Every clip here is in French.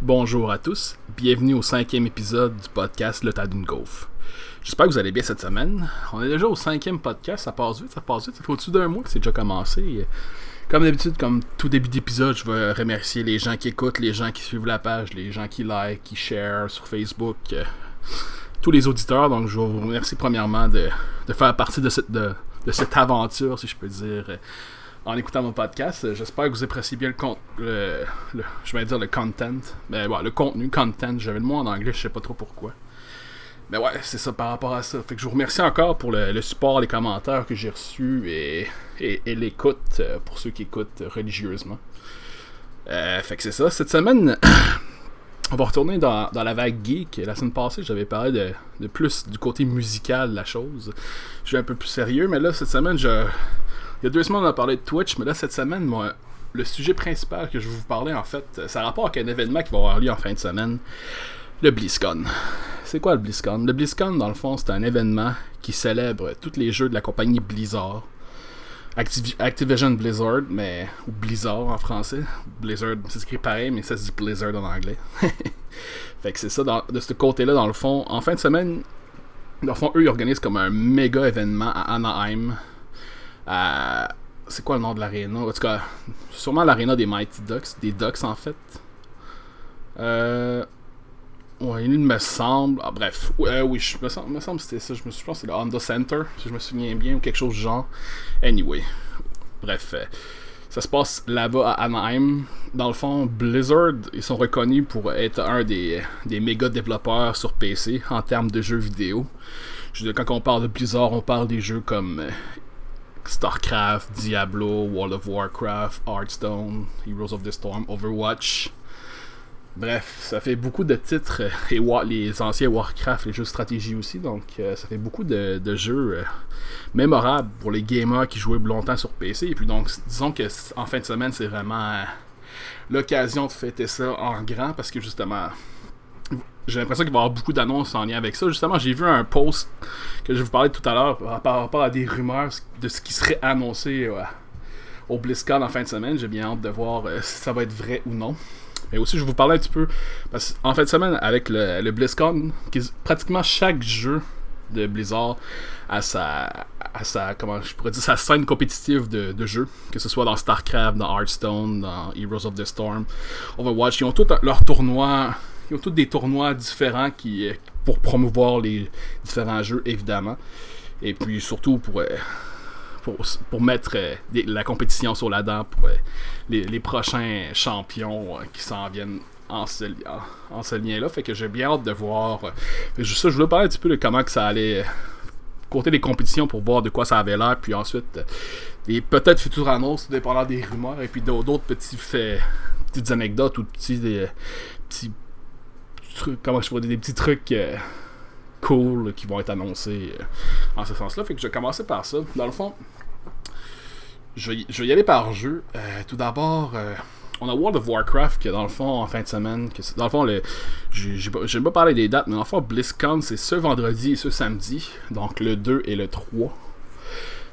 Bonjour à tous, bienvenue au cinquième épisode du podcast Le Tas d'une gaufre. J'espère que vous allez bien cette semaine. On est déjà au cinquième podcast, ça passe vite, ça passe vite, ça fait au-dessus d'un mois que c'est déjà commencé. Comme d'habitude, comme tout début d'épisode, je vais remercier les gens qui écoutent, les gens qui suivent la page, les gens qui like, qui share sur Facebook, euh, tous les auditeurs. Donc je vous remercie premièrement de, faire partie de cette, de, cette aventure, si je peux dire en écoutant mon podcast. J'espère que vous appréciez bien le, le, je vais dire le content. Mais bon, le contenu, content, j'avais le mot en anglais, je sais pas trop pourquoi. Mais ouais, c'est ça par rapport à ça. Fait que je vous remercie encore pour le, support, les commentaires que j'ai reçus et, et, l'écoute euh, pour ceux qui écoutent religieusement. Euh, fait que c'est ça. Cette semaine, on va retourner dans, la vague geek. La semaine passée, j'avais parlé de, de, plus du côté musical de la chose. Je suis un peu plus sérieux, mais là, cette semaine, je, il y a deux semaines, on a parlé de Twitch, mais là, cette semaine, moi, le sujet principal que je vais vous parler, en fait, ça a rapport avec un événement qui va avoir lieu en fin de semaine le BlizzCon. C'est quoi le BlizzCon? Le BlizzCon, dans le fond, c'est un événement qui célèbre tous les jeux de la compagnie Blizzard. Activision Blizzard, mais. ou Blizzard en français. Blizzard, c'est écrit pareil, mais ça se dit Blizzard en anglais. fait que c'est ça, de ce côté-là, dans le fond. En fin de semaine, dans le fond, eux, ils organisent comme un méga événement à Anaheim c'est quoi le nom de l'aréna? En tout cas, sûrement l'aréna des Mighty Ducks, des Ducks en fait. Euh. Ouais, il me semble. Ah, bref, euh, oui, je me semble, me semble c'était ça. Je me que c'est le Honda Center, si je me souviens bien, ou quelque chose du genre. Anyway, bref, euh, ça se passe là-bas à Anaheim. Dans le fond, Blizzard, ils sont reconnus pour être un des, des méga développeurs sur PC en termes de jeux vidéo. Je veux dire, quand on parle de Blizzard, on parle des jeux comme euh, StarCraft, Diablo, World of Warcraft, Hearthstone, Heroes of the Storm, Overwatch. Bref, ça fait beaucoup de titres euh, et les anciens Warcraft, les jeux de stratégie aussi, donc euh, ça fait beaucoup de, jeux euh, mémorables pour les gamers qui jouaient longtemps sur PC. Et puis donc, disons que en fin de semaine, c'est vraiment l'occasion de fêter ça en grand parce que justement, j'ai l'impression qu'il va y avoir beaucoup d'annonces en lien avec ça. Justement, j'ai vu un post que je vous parlais tout à l'heure par rapport à des rumeurs de ce qui serait annoncé euh, au BlizzCon en fin de semaine. J'ai bien hâte de voir euh, si ça va être vrai ou non. Et aussi, je vais vous parler un petit peu. Parce en fin de semaine, avec le, BlizzCon, pratiquement chaque jeu de Blizzard à sa, sa, comment je pourrais dire, sa scène compétitive de, jeu, que ce soit dans StarCraft, dans Hearthstone, dans Heroes of the Storm, Overwatch, ils ont tous leurs tournois ils ont tous des tournois différents qui, euh, pour promouvoir les différents jeux, évidemment. Et puis surtout pour, euh, pour, mettre euh, la compétition sur la dent pour les, prochains champions qui s'en viennent en ce, en, ce lien-là. Fait que j'ai bien hâte de voir. juste ça, je voulais parler un petit peu de comment que ça allait côté des compétitions pour voir de quoi ça avait l'air, puis ensuite peut-être futures annonces dépendant des rumeurs, et puis d'autres petits faits, petites anecdotes ou petits, petits comment je des petits trucs euh, cool qui vont être annoncés euh, en ce sens-là. Fait que je vais commencer par ça. Dans le fond, je vais, y aller par jeu. Euh, tout d'abord, on a World of Warcraft qui dans le fond en fin de semaine. Que dans le fond, le, j'ai pas, pas parlé des dates, mais dans le fond, BlizzCon c'est ce vendredi et ce samedi. Donc le 2 et le 3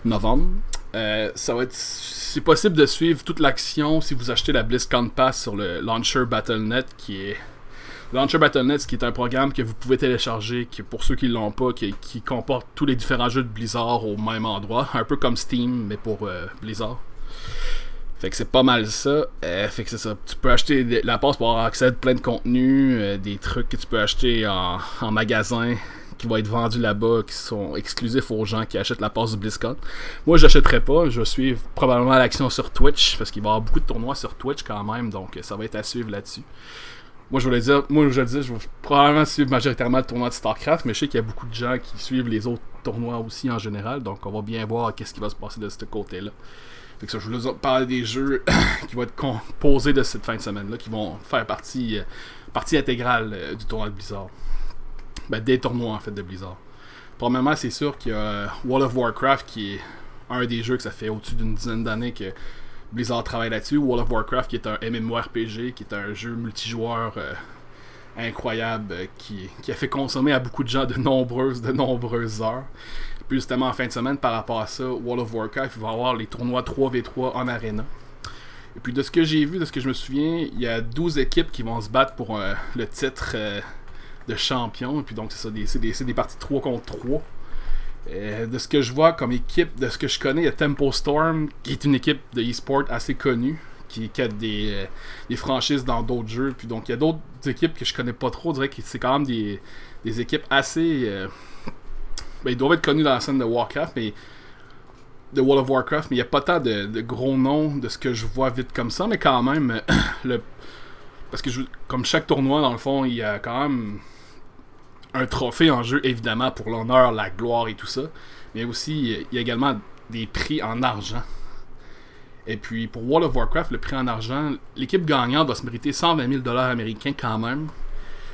novembre. ça va être. C'est possible de suivre toute l'action si vous achetez la BlizzCon Pass sur le launcher Battle.net qui est Launcher Battle.net, qui est un programme que vous pouvez télécharger, qui, pour ceux qui l'ont pas, qui, comporte tous les différents jeux de Blizzard au même endroit, un peu comme Steam, mais pour euh, Blizzard. Fait que c'est pas mal ça. Euh, fait que c'est ça. Tu peux acheter la passe pour avoir accès à plein de contenus, euh, des trucs que tu peux acheter en, magasin qui vont être vendus là-bas, qui sont exclusifs aux gens qui achètent la passe du BlizzCon. Moi, j'achèterai pas. Je suivre probablement l'action sur Twitch, parce qu'il va y avoir beaucoup de tournois sur Twitch quand même, donc ça va être à suivre là-dessus. Moi, je voulais dire, moi, je dis, je vais probablement suivre majoritairement le tournoi de StarCraft, mais je sais qu'il y a beaucoup de gens qui suivent les autres tournois aussi en général, donc on va bien voir qu'est-ce qui va se passer de ce côté-là. Fait que ça, je voulais parler des jeux qui vont être composés de cette fin de semaine-là, qui vont faire partie, euh, partie intégrale euh, du tournoi de Blizzard. Ben, des tournois en fait de Blizzard. Premièrement, c'est sûr qu'il y a World of Warcraft qui est un des jeux que ça fait au-dessus d'une dizaine d'années que Blizzard travaille là-dessus. World of Warcraft, qui est un MMORPG, qui est un jeu multijoueur euh, incroyable, euh, qui, a fait consommer à beaucoup de gens de nombreuses, de nombreuses heures. Puis justement, en fin de semaine, par rapport à ça, World of Warcraft, va avoir les tournois 3v3 en arena. Et puis de ce que j'ai vu, de ce que je me souviens, il y a 12 équipes qui vont se battre pour euh, le titre de champion. Et puis donc c'est ça, c'est des, parties 3 contre 3. De ce que je vois comme équipe, de ce que je connais, il y a Tempo Storm, qui est une équipe de e-sport assez connue, qui, a des, des franchises dans d'autres jeux. Puis donc il y a d'autres équipes que je connais pas trop. Je dirais que c'est quand même des, des équipes assez. ben, ils doivent être connus dans la scène de Warcraft, mais de World of Warcraft, mais il n'y a pas tant de, gros noms de ce que je vois vite comme ça, mais quand même, le, parce que comme chaque tournoi, dans le fond, il y a quand même un trophée en jeu, évidemment, pour l'honneur, la gloire et tout ça, mais aussi, il y a également des prix en argent. Et puis, pour World of Warcraft, le prix en argent, l'équipe gagnante va se mériter 120 000 américains quand même.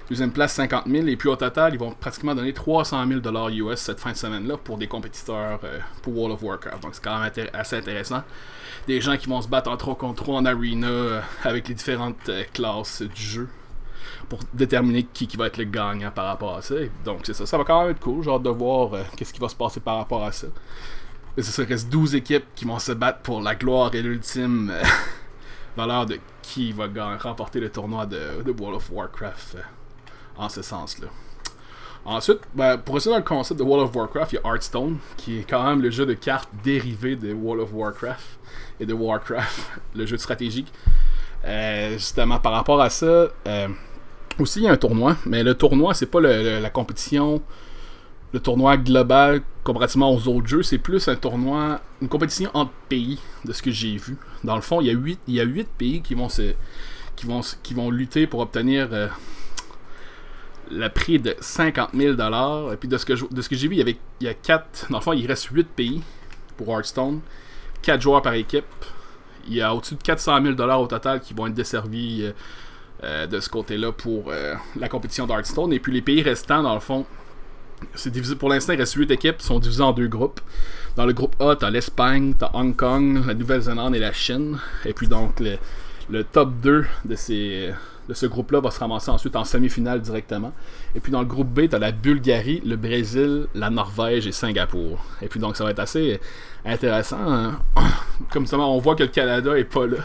Deuxième place, 50 000. Et puis au total, ils vont pratiquement donner 300 000 US cette fin de semaine-là pour des compétiteurs euh, pour World of Warcraft. Donc c'est quand même assez intéressant. Des gens qui vont se battre en 3 contre 3 en arena euh, avec les différentes euh, classes du jeu pour déterminer qui, qui va être le gagnant par rapport à ça. donc c'est ça. Ça va quand même être cool. Hâte de voir qu'est-ce qui va se passer par rapport à ça. Mais ça reste 12 équipes qui vont se battre pour la gloire et l'ultime valeur de qui va remporter le tournoi de, de World of Warcraft en ce sens-là. Ensuite, ben, pour rester dans le concept de World of Warcraft, il y a Hearthstone, qui est quand même le jeu de cartes dérivé de World of Warcraft et de Warcraft, le jeu de stratégique. Euh, justement, par rapport à ça, euh, aussi il y a un tournoi, mais le tournoi, c'est pas la compétition, le tournoi global comparativement aux autres jeux, c'est plus un tournoi, une compétition entre pays, de ce que j'ai vu. Dans le fond, il y a 8, il y a 8 pays qui vont, se, qui, vont, qui vont lutter pour obtenir. Euh, le prix de 50 000 Et puis de ce que, de ce que j'ai vu, il y, avait, il y a 4, dans le fond, il reste 8 pays pour Hearthstone, 4 joueurs par équipe. Il y a au-dessus de 400 000 au total qui vont être desservis euh, euh, de ce côté-là pour euh, la compétition d'Hearthstone. Et puis les pays restants, dans le fond, c'est divisé, pour l'instant, il reste 8 équipes, sont divisées en deux groupes. Dans le groupe A, tu as l'Espagne, tu as Hong Kong, la Nouvelle-Zélande et la Chine. Et puis donc, le, top 2 de ces de ce groupe-là va se ramasser ensuite en semi-finale directement. Et puis dans le groupe B, tu as la Bulgarie, le Brésil, la Norvège et Singapour. Et puis donc ça va être assez intéressant. Hein. Comme ça, on voit que le Canada est pas là.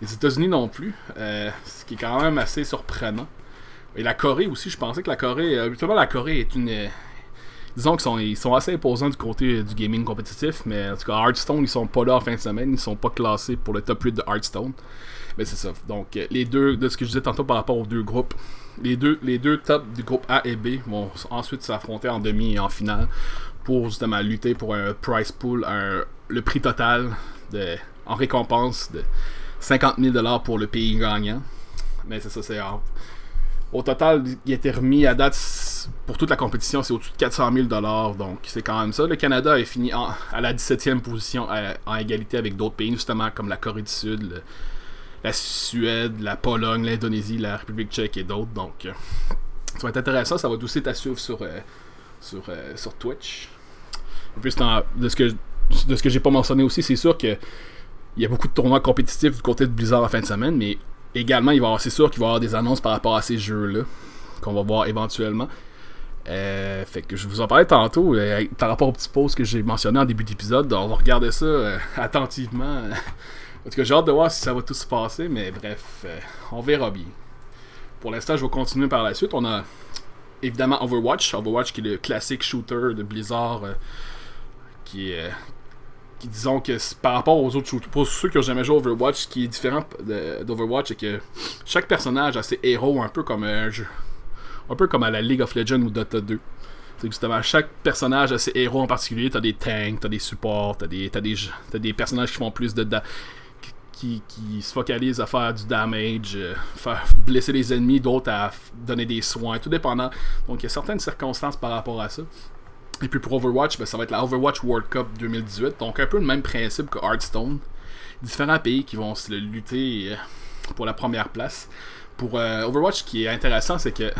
Les États-Unis non plus. Euh, qui est quand même assez surprenant. Et la Corée aussi, je pensais que la Corée. Habituellement, la Corée est une. Disons qu'ils sont, ils sont assez imposants du côté du gaming compétitif, mais en tout cas, Hearthstone, ils sont pas là en fin de semaine, ils sont pas classés pour le top 8 de Hearthstone. Mais c'est ça. Donc, euh, les deux, de ce que je disais tantôt par rapport aux deux groupes, les deux, les deux tops du groupe A et B vont ensuite s'affronter en demi et en finale pour justement lutter pour un price pool, le prix total de, en récompense de 50 000 pour le pays gagnant. Mais c'est ça, c'est. Au total, il a été remis à date pour toute la compétition, c'est au-dessus de 400 000 donc c'est quand même ça. Le Canada est fini à la 17e position en égalité avec d'autres pays, justement comme la Corée du Sud, la Suède, la Pologne, l'Indonésie, la République tchèque et d'autres. Donc, euh, ça va être intéressant. Ça va aussi être à suivre sur, euh, sur, euh, sur Twitch. En plus, de ce que, de ce que j'ai pas mentionné aussi, c'est sûr que il y a beaucoup de tournois compétitifs du côté de Blizzard en fin de semaine, mais également, il va c'est sûr qu'il va y avoir des annonces par rapport à ces jeux-là qu'on va voir éventuellement. fait que je vous en parlais tantôt par rapport au petit post que j'ai mentionné en début d'épisode. On va regarder ça attentivement en tout cas, j'ai hâte de voir si ça va tout se passer, mais bref, euh, on verra bien. Pour l'instant, je vais continuer par la suite. On a évidemment Overwatch. Overwatch qui est le classique shooter de Blizzard euh, qui. Qui disons que par rapport aux autres shooters, pour ceux qui ont jamais joué Overwatch, ce qui est différent d'Overwatch, c'est que chaque personnage a ses héros un peu comme un jeu. Un peu comme à la League of Legends ou Dota 2. C'est justement chaque personnage a ses héros en particulier. T'as des tanks, t'as des supports, t'as des, des, des personnages qui font plus de qui, se focalisent à faire du damage, euh, faire blesser les ennemis, d'autres à donner des soins, tout dépendant. Donc il y a certaines circonstances par rapport à ça. Et puis pour Overwatch, ben, ça va être la Overwatch World Cup 2018. Donc un peu le même principe que Hearthstone. Différents pays qui vont se lutter euh, pour la première place. Pour euh, Overwatch, ce qui est intéressant, c'est que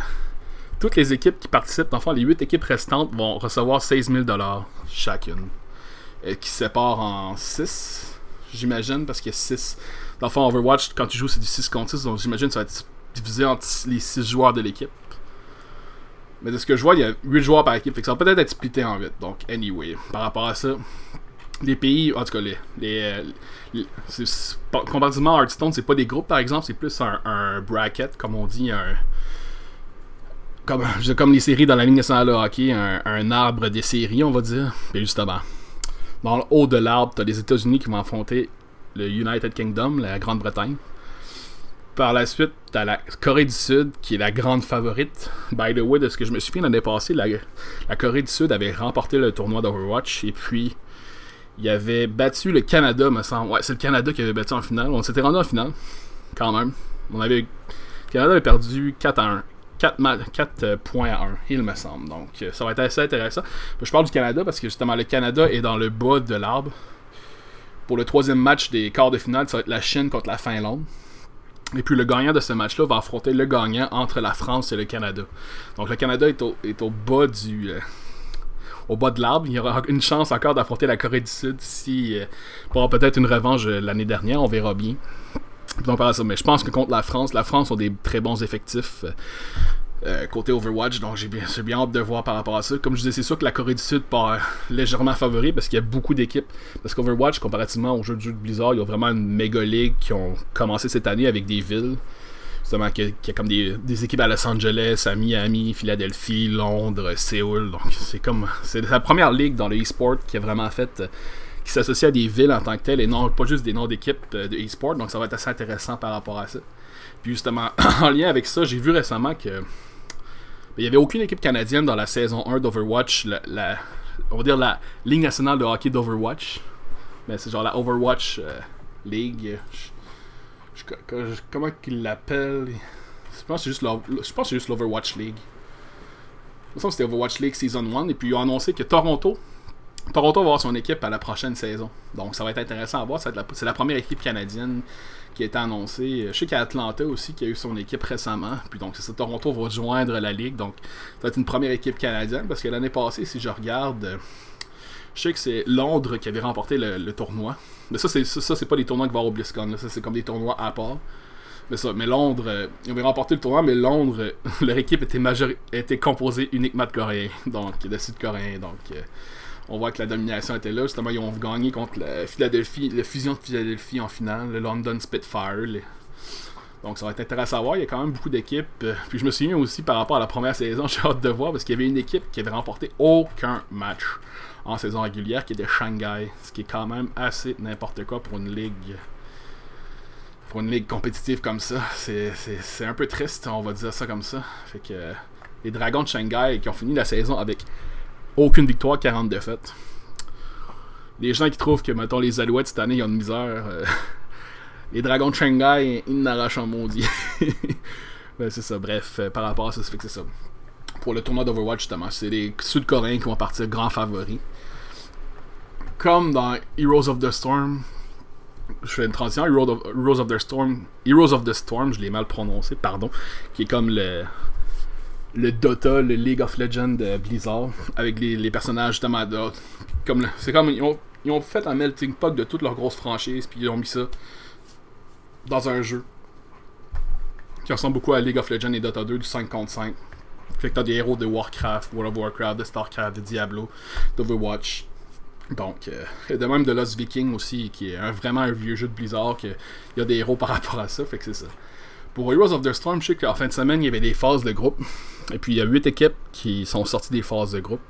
toutes les équipes qui participent, enfin les 8 équipes restantes, vont recevoir 16 000 chacune. qui se séparent en 6 j'imagine, parce qu'il y a 6. Dans le fond, Overwatch, quand tu joues, c'est du 6 contre 6, donc j'imagine que ça va être divisé entre les 6 joueurs de l'équipe. Mais de ce que je vois, il y a 8 joueurs par équipe, fait que ça va peut-être être splitté en 8. Donc, anyway, par rapport à ça, les pays, en tout cas, les, les, comparativement à Hearthstone, c'est pas des groupes par exemple, c'est plus un, bracket, comme on dit, un. Comme, comme les séries dans la ligne nationale de hockey, un, arbre des séries, on va dire. Et justement, dans le haut de l'arbre, t'as les États-Unis qui vont affronter le United Kingdom, la Grande-Bretagne. Par la suite, t'as la Corée du Sud, qui est la grande favorite. By the way, de ce que je me fait l'année passée, la, Corée du Sud avait remporté le tournoi d'Overwatch. Et puis, il avait battu le Canada, me semble. Ouais, c'est le Canada qui avait battu en finale. On s'était rendu en finale, quand même. On avait... Le Canada avait perdu 4 à 1. 4, 4 euh, points à 1, il me semble. Donc, euh, ça va être assez intéressant. Je parle du Canada parce que justement, le Canada est dans le bas de l'arbre. Pour le troisième match des quarts de finale, ça va être la Chine contre la Finlande. Et puis le gagnant de ce match-là va affronter le gagnant entre la France et le Canada. Donc le Canada est au, est au bas du, euh, au bas de l'arbre. Il y aura une chance encore d'affronter la Corée du Sud si. Euh, pour peut-être une revanche euh, l'année dernière, on verra bien. Donc, ça. Mais je pense que contre la France, la France ont des très bons effectifs. Euh, côté Overwatch, donc j'ai bien, bien hâte de voir par rapport à ça. Comme je disais, c'est sûr que la Corée du Sud part légèrement favori parce qu'il y a beaucoup d'équipes. Parce qu'Overwatch, comparativement aux jeux de, Blizzard, il y a vraiment une méga ligue qui ont commencé cette année avec des villes justement, qu'il y, a comme des, équipes à Los Angeles, à Miami, Philadelphie, Londres, Séoul. Donc, c'est comme. C'est la première ligue dans le e-sport qui a vraiment fait. Euh, qui s'associe à des villes en tant que telles et non pas juste des noms d'équipes euh, de e-sport. Donc, ça va être assez intéressant par rapport à ça. Puis, justement, en lien avec ça, j'ai vu récemment que. Il n'y avait aucune équipe canadienne dans la saison 1 d'Overwatch. On va dire la Ligue nationale de hockey d'Overwatch. Mais c'est genre la Overwatch euh, League comment qu'il l'appelle Je pense que c'est juste l'Overwatch League. De toute façon, c'était Overwatch League Season 1. Et puis, ils ont annoncé que Toronto. Toronto va avoir son équipe à la prochaine saison. Donc, ça va être intéressant à voir. C'est la, première équipe canadienne qui a été annoncée. Je sais a Atlanta aussi qui a eu son équipe récemment. Puis, donc, c'est ça. Toronto va rejoindre la Ligue. Donc, ça va être une première équipe canadienne. Parce que l'année passée, si je regarde. Je sais que c'est Londres qui avait remporté le tournoi. Mais ça, c'est ça, c'est pas des tournois qui vont au BlizzCon. Ça, c'est comme des tournois à part. Mais ça, mais Londres, euh, ils avaient remporté le tournoi, mais Londres, leur équipe était, était composée uniquement de Coréens, donc de Sud-Coréens. Donc, euh, on voit que la domination était là. Justement, ils ont gagné contre la Philadelphie, la fusion de Philadelphie en finale, le London Spitfire. Donc, ça va être intéressant à voir. Il y a quand même beaucoup d'équipes. Puis, je me souviens aussi par rapport à la première saison, j'ai hâte de voir parce qu'il y avait une équipe qui avait remporté aucun match en saison régulière qui était Shanghai, ce qui est quand même assez n'importe quoi pour une ligue pour une ligue compétitive comme ça. C'est un peu triste, on va dire ça comme ça. Fait que les Dragons de Shanghai qui ont fini la saison avec aucune victoire, 40 défaites. Les gens qui trouvent que, mettons, les Alouettes cette année, ils ont une misère. Euh, les Dragons de Shanghai, ils n'arrachent un maudit. ben, c'est ça, bref, euh, par rapport à ça, ça fait que c'est ça. Pour le tournoi d'Overwatch, justement, c'est les Sud-Coréens qui vont partir grands favoris comme dans Heroes of the Storm, je fais une transition, Heroes of, the Storm, Heroes of the Storm, je l'ai mal prononcé, pardon, qui est comme le le Dota, le League of Legends de Blizzard, avec les, personnages justement de, comme c'est comme ils ont, ils ont, fait un melting pot de toutes leurs grosses franchises, puis ils ont mis ça dans un jeu qui ressemble beaucoup à League of Legends et Dota 2 du 5 contre 5. Fait que t'as des héros de Warcraft, World of Warcraft, de Starcraft, de Diablo, d'Overwatch, donc, euh, de même de Lost Viking aussi, qui est vraiment un vieux jeu de Blizzard, qu'il y a des héros par rapport à ça, fait que c'est ça. Pour Heroes of the Storm, je sais qu'en fin de semaine, il y avait des phases de groupe. Et puis, il y a 8 équipes qui sont sorties des phases de groupe.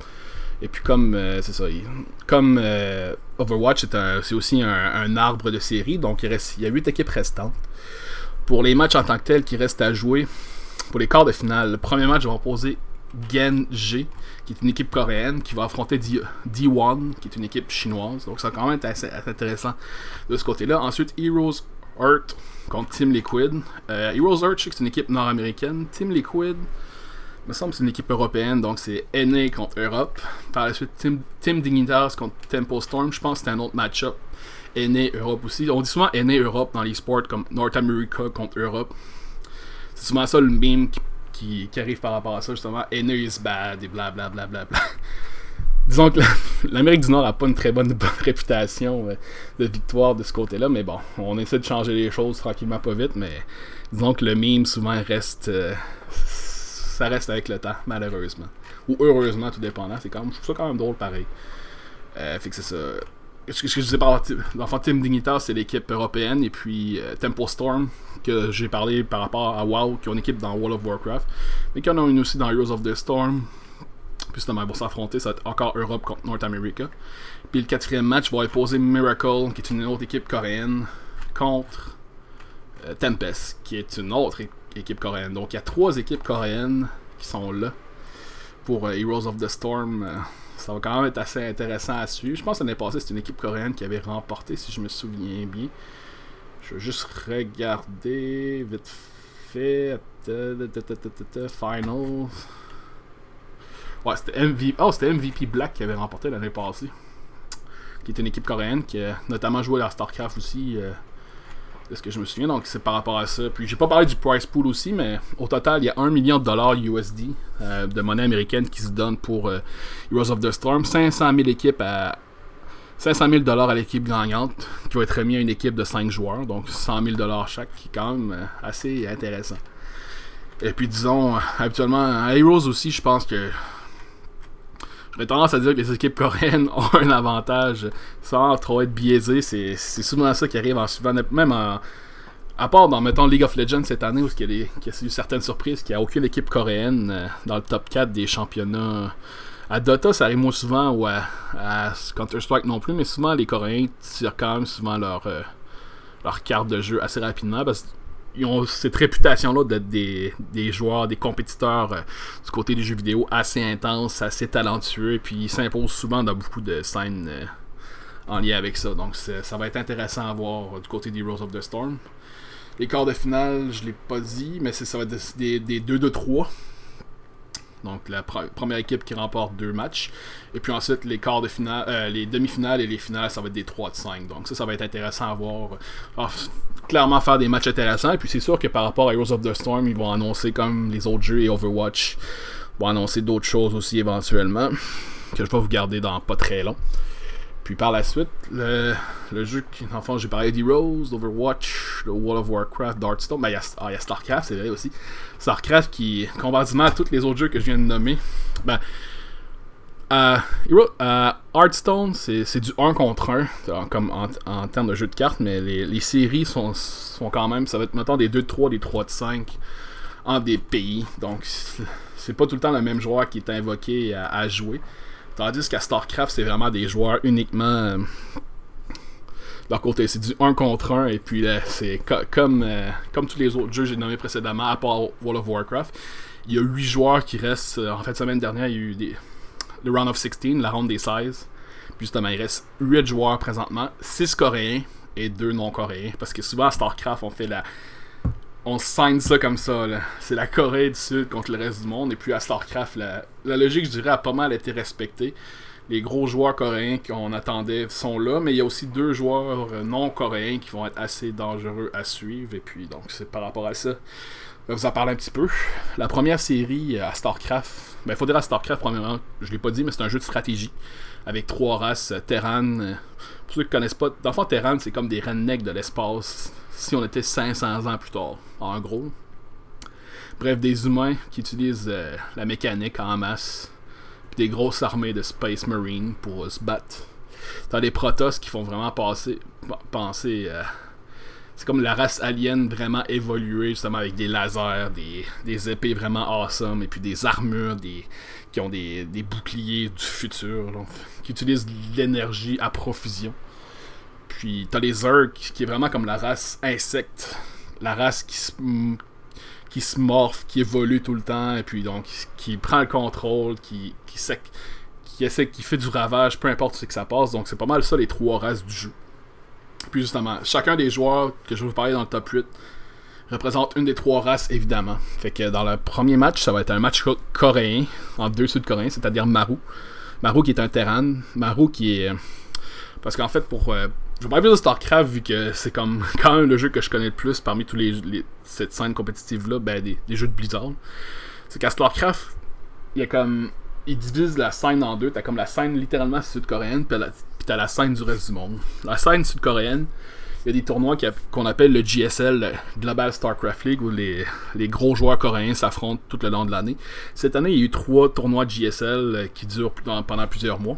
Et puis, comme euh, c'est ça, comme euh, Overwatch, c'est aussi un, arbre de série, donc il, reste, il y a 8 équipes restantes. Pour les matchs en tant que tels qui restent à jouer, pour les quarts de finale, le premier match va opposer Genji, qui est une équipe coréenne, qui va affronter D- 1 qui est une équipe chinoise. Donc ça va quand même être assez, intéressant de ce côté-là. Ensuite, Heroes Earth contre Team Liquid. Euh, Heroes Earth, c'est une équipe nord-américaine. Team Liquid, me semble c'est une équipe européenne, donc c'est NA contre Europe. Par la suite, Team, Team Dignitas contre Tempo Storm, je pense que c'est un autre match-up. NA Europe aussi. On dit souvent NA Europe dans les sports comme North America contre Europe. C'est souvent ça le meme qui qui, arrive par rapport à ça, justement. NA is bad et blablabla. Bla, bla, bla, Disons que l'Amérique du Nord a pas une très bonne, réputation euh, de victoire de ce côté-là, mais bon, on essaie de changer les choses tranquillement, pas vite, mais disons que le meme souvent reste. Euh, ça reste avec le temps, malheureusement. Ou heureusement, tout dépendant. C'est quand même, je trouve ça quand même drôle pareil. Euh, fait que c'est ça. ce que je disais par l'enfant Team Dignitas, c'est l'équipe européenne, et puis euh, Temple Storm, que j'ai parlé par rapport à WoW, qui ont une équipe dans World of Warcraft, mais qui en ont une aussi dans Heroes of the Storm. Puis justement, ils vont s'affronter, ça va être encore Europe contre North America. Puis le quatrième match va opposer Miracle, qui est une autre équipe coréenne, contre euh, Tempest, qui est une autre équipe coréenne. Donc il y a trois équipes coréennes qui sont là pour euh, Heroes of the Storm. Euh, ça va quand même être assez intéressant à suivre. Je pense que l'année passée, c'est une équipe coréenne qui avait remporté, si je me souviens bien. Je vais juste regarder vite fait. Finals. Ouais, c'était MVP. Oh, c'était MVP Black qui avait remporté l'année passée. Qui est une équipe coréenne qui a notamment joué à StarCraft aussi. Euh, de ce que je me souviens. Donc c'est par rapport à ça. Puis j'ai pas parlé du price pool aussi, mais au total, il y a 1 million de dollars USD euh, de monnaie américaine qui se donne pour euh, Heroes of the Storm. 500 000 équipes à 500 000 dollars à l'équipe gagnante, qui va être remis à une équipe de 5 joueurs, donc 100 000 dollars chaque, qui est quand même euh, assez intéressant. Et puis disons, habituellement, à Heroes aussi, je pense que J'aurais tendance à dire que les équipes coréennes ont un avantage sans trop être biaisé. C'est souvent ça qui arrive en suivant, même en, à part dans, mettons, League of Legends cette année, où il y, a eu certaines surprises, qu'il n'y a aucune équipe coréenne euh, dans le top 4 des championnats. À Dota, ça arrive moins souvent, ou à, Counter-Strike non plus, mais souvent les Coréens tirent quand même souvent leur, euh, leur carte de jeu assez rapidement, parce ils ont cette réputation-là d'être des, joueurs, des compétiteurs euh, du côté des jeux vidéo assez intenses, assez talentueux, et puis ils s'imposent souvent dans beaucoup de scènes euh, en lien avec ça. Donc ça va être intéressant à voir euh, du côté des Rose of the Storm. Les quarts de finale, je l'ai pas dit, mais ça va être des, des 2-2-3. Donc la première équipe qui remporte deux matchs. Et puis ensuite les quarts de finale, euh, les demi-finales et les finales, ça va être des 3 de 5. Donc ça, ça va être intéressant à voir. Alors, clairement faire des matchs intéressants. Et puis c'est sûr que par rapport à Heroes of the Storm, ils vont annoncer comme les autres jeux et Overwatch vont annoncer d'autres choses aussi éventuellement. Que je vais vous garder dans pas très long. Puis par la suite, le, jeu qui, enfin, j'ai parlé d'Heroes, d'Overwatch, de World of Warcraft, d'Hearthstone. Ben, il y, ah, y, a StarCraft, c'est vrai aussi. StarCraft qui, comparativement à tous les autres jeux que je viens de nommer, ben, euh, Hearthstone, c'est du 1 contre 1 comme en, termes de jeu de cartes, mais les, séries sont, sont, quand même, ça va être mettons des 2 de 3, des 3 de 5 en des pays. Donc, c'est pas tout le temps le même joueur qui est invoqué à jouer. Tandis qu'à StarCraft, c'est vraiment des joueurs uniquement. Euh, leur côté, c'est du 1 contre 1, et puis c'est comme, euh, comme tous les autres jeux que j'ai nommés précédemment, à part World of Warcraft. Il y a 8 joueurs qui restent. Euh, en fait, semaine dernière, il y a eu des, le Round of 16, la ronde des 16. Puis justement, il reste 8 joueurs présentement, 6 coréens et 2 non coréens. Parce que souvent à StarCraft, on fait la, on signe ça comme ça. C'est la Corée du Sud contre le reste du monde. Et puis à StarCraft, la, logique, je dirais, a pas mal été respectée. Les gros joueurs coréens qu'on attendait sont là, mais il y a aussi deux joueurs non coréens qui vont être assez dangereux à suivre. Et puis, donc, c'est par rapport à ça. Je vous en parler un petit peu. La première série à StarCraft, ben, il faut dire à StarCraft, premièrement, je l'ai pas dit, mais c'est un jeu de stratégie avec trois races Terran. Pour ceux qui connaissent pas, fond, Terran, c'est comme des rednecks de l'espace si on était 500 ans plus tard, en gros. Bref, des humains qui utilisent euh, la mécanique en masse, puis des grosses armées de Space Marine pour euh, se battre. T'as des Protoss qui font vraiment penser. Euh, c'est comme la race alien vraiment évoluée, justement avec des lasers, des, épées vraiment awesome, et puis des armures, qui ont des, boucliers du futur, qui utilisent l'énergie à profusion. Puis t'as les Zerg qui est vraiment comme la race insecte, la race qui se, qui se morphe, qui évolue tout le temps, et puis donc qui prend le contrôle, qui, qui, qui essaie, qui fait du ravage, peu importe ce que ça passe. Donc c'est pas mal ça les trois races du jeu. Puis justement, chacun des joueurs que je vais vous parler dans le top 8 représente une des trois races, évidemment. Fait que dans le premier match, ça va être un match coréen entre deux sud-coréens, c'est-à-dire Maru. Maru qui est un Terran. Maru qui est. Parce qu'en fait, pour, euh, je vais parler plus de StarCraft vu que c'est comme quand même le jeu que je connais le plus parmi tous les, cette scène compétitive là, ben des, jeux de Blizzard. C'est qu'à StarCraft, il y a comme ils divisent la scène en deux. T'as comme la scène littéralement sud-coréenne, puis t'as la scène du reste du monde. La scène sud-coréenne, il y a des tournois qu'on appelle le GSL, Global StarCraft League, où les, les gros joueurs coréens s'affrontent tout le long de l'année. Cette année, il y a eu trois tournois GSL euh, qui durent pendant plusieurs mois.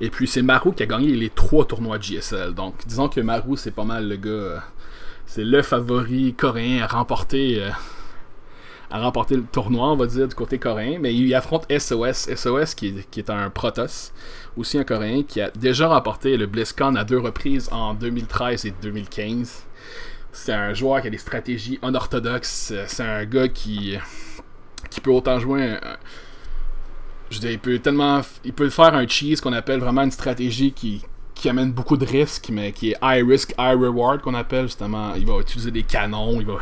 Et puis c'est Maru qui a gagné les trois tournois GSL. Donc disons que Maru, c'est pas mal le gars. Euh, c'est le favori coréen à remporter. À remporter le tournoi, on va dire, du côté coréen. Mais il affronte SOS. SOS qui est, qui est un Protoss aussi un Coréen qui a déjà remporté le BlizzCon à deux reprises en 2013 et 2015. C'est un joueur qui a des stratégies unorthodoxes. C'est un gars qui, qui peut autant jouer je dis, il peut tellement. Il peut faire un cheese qu'on appelle vraiment une stratégie qui, qui amène beaucoup de risques, mais qui est high risk, high reward qu'on appelle justement. Il va utiliser des canons, il va,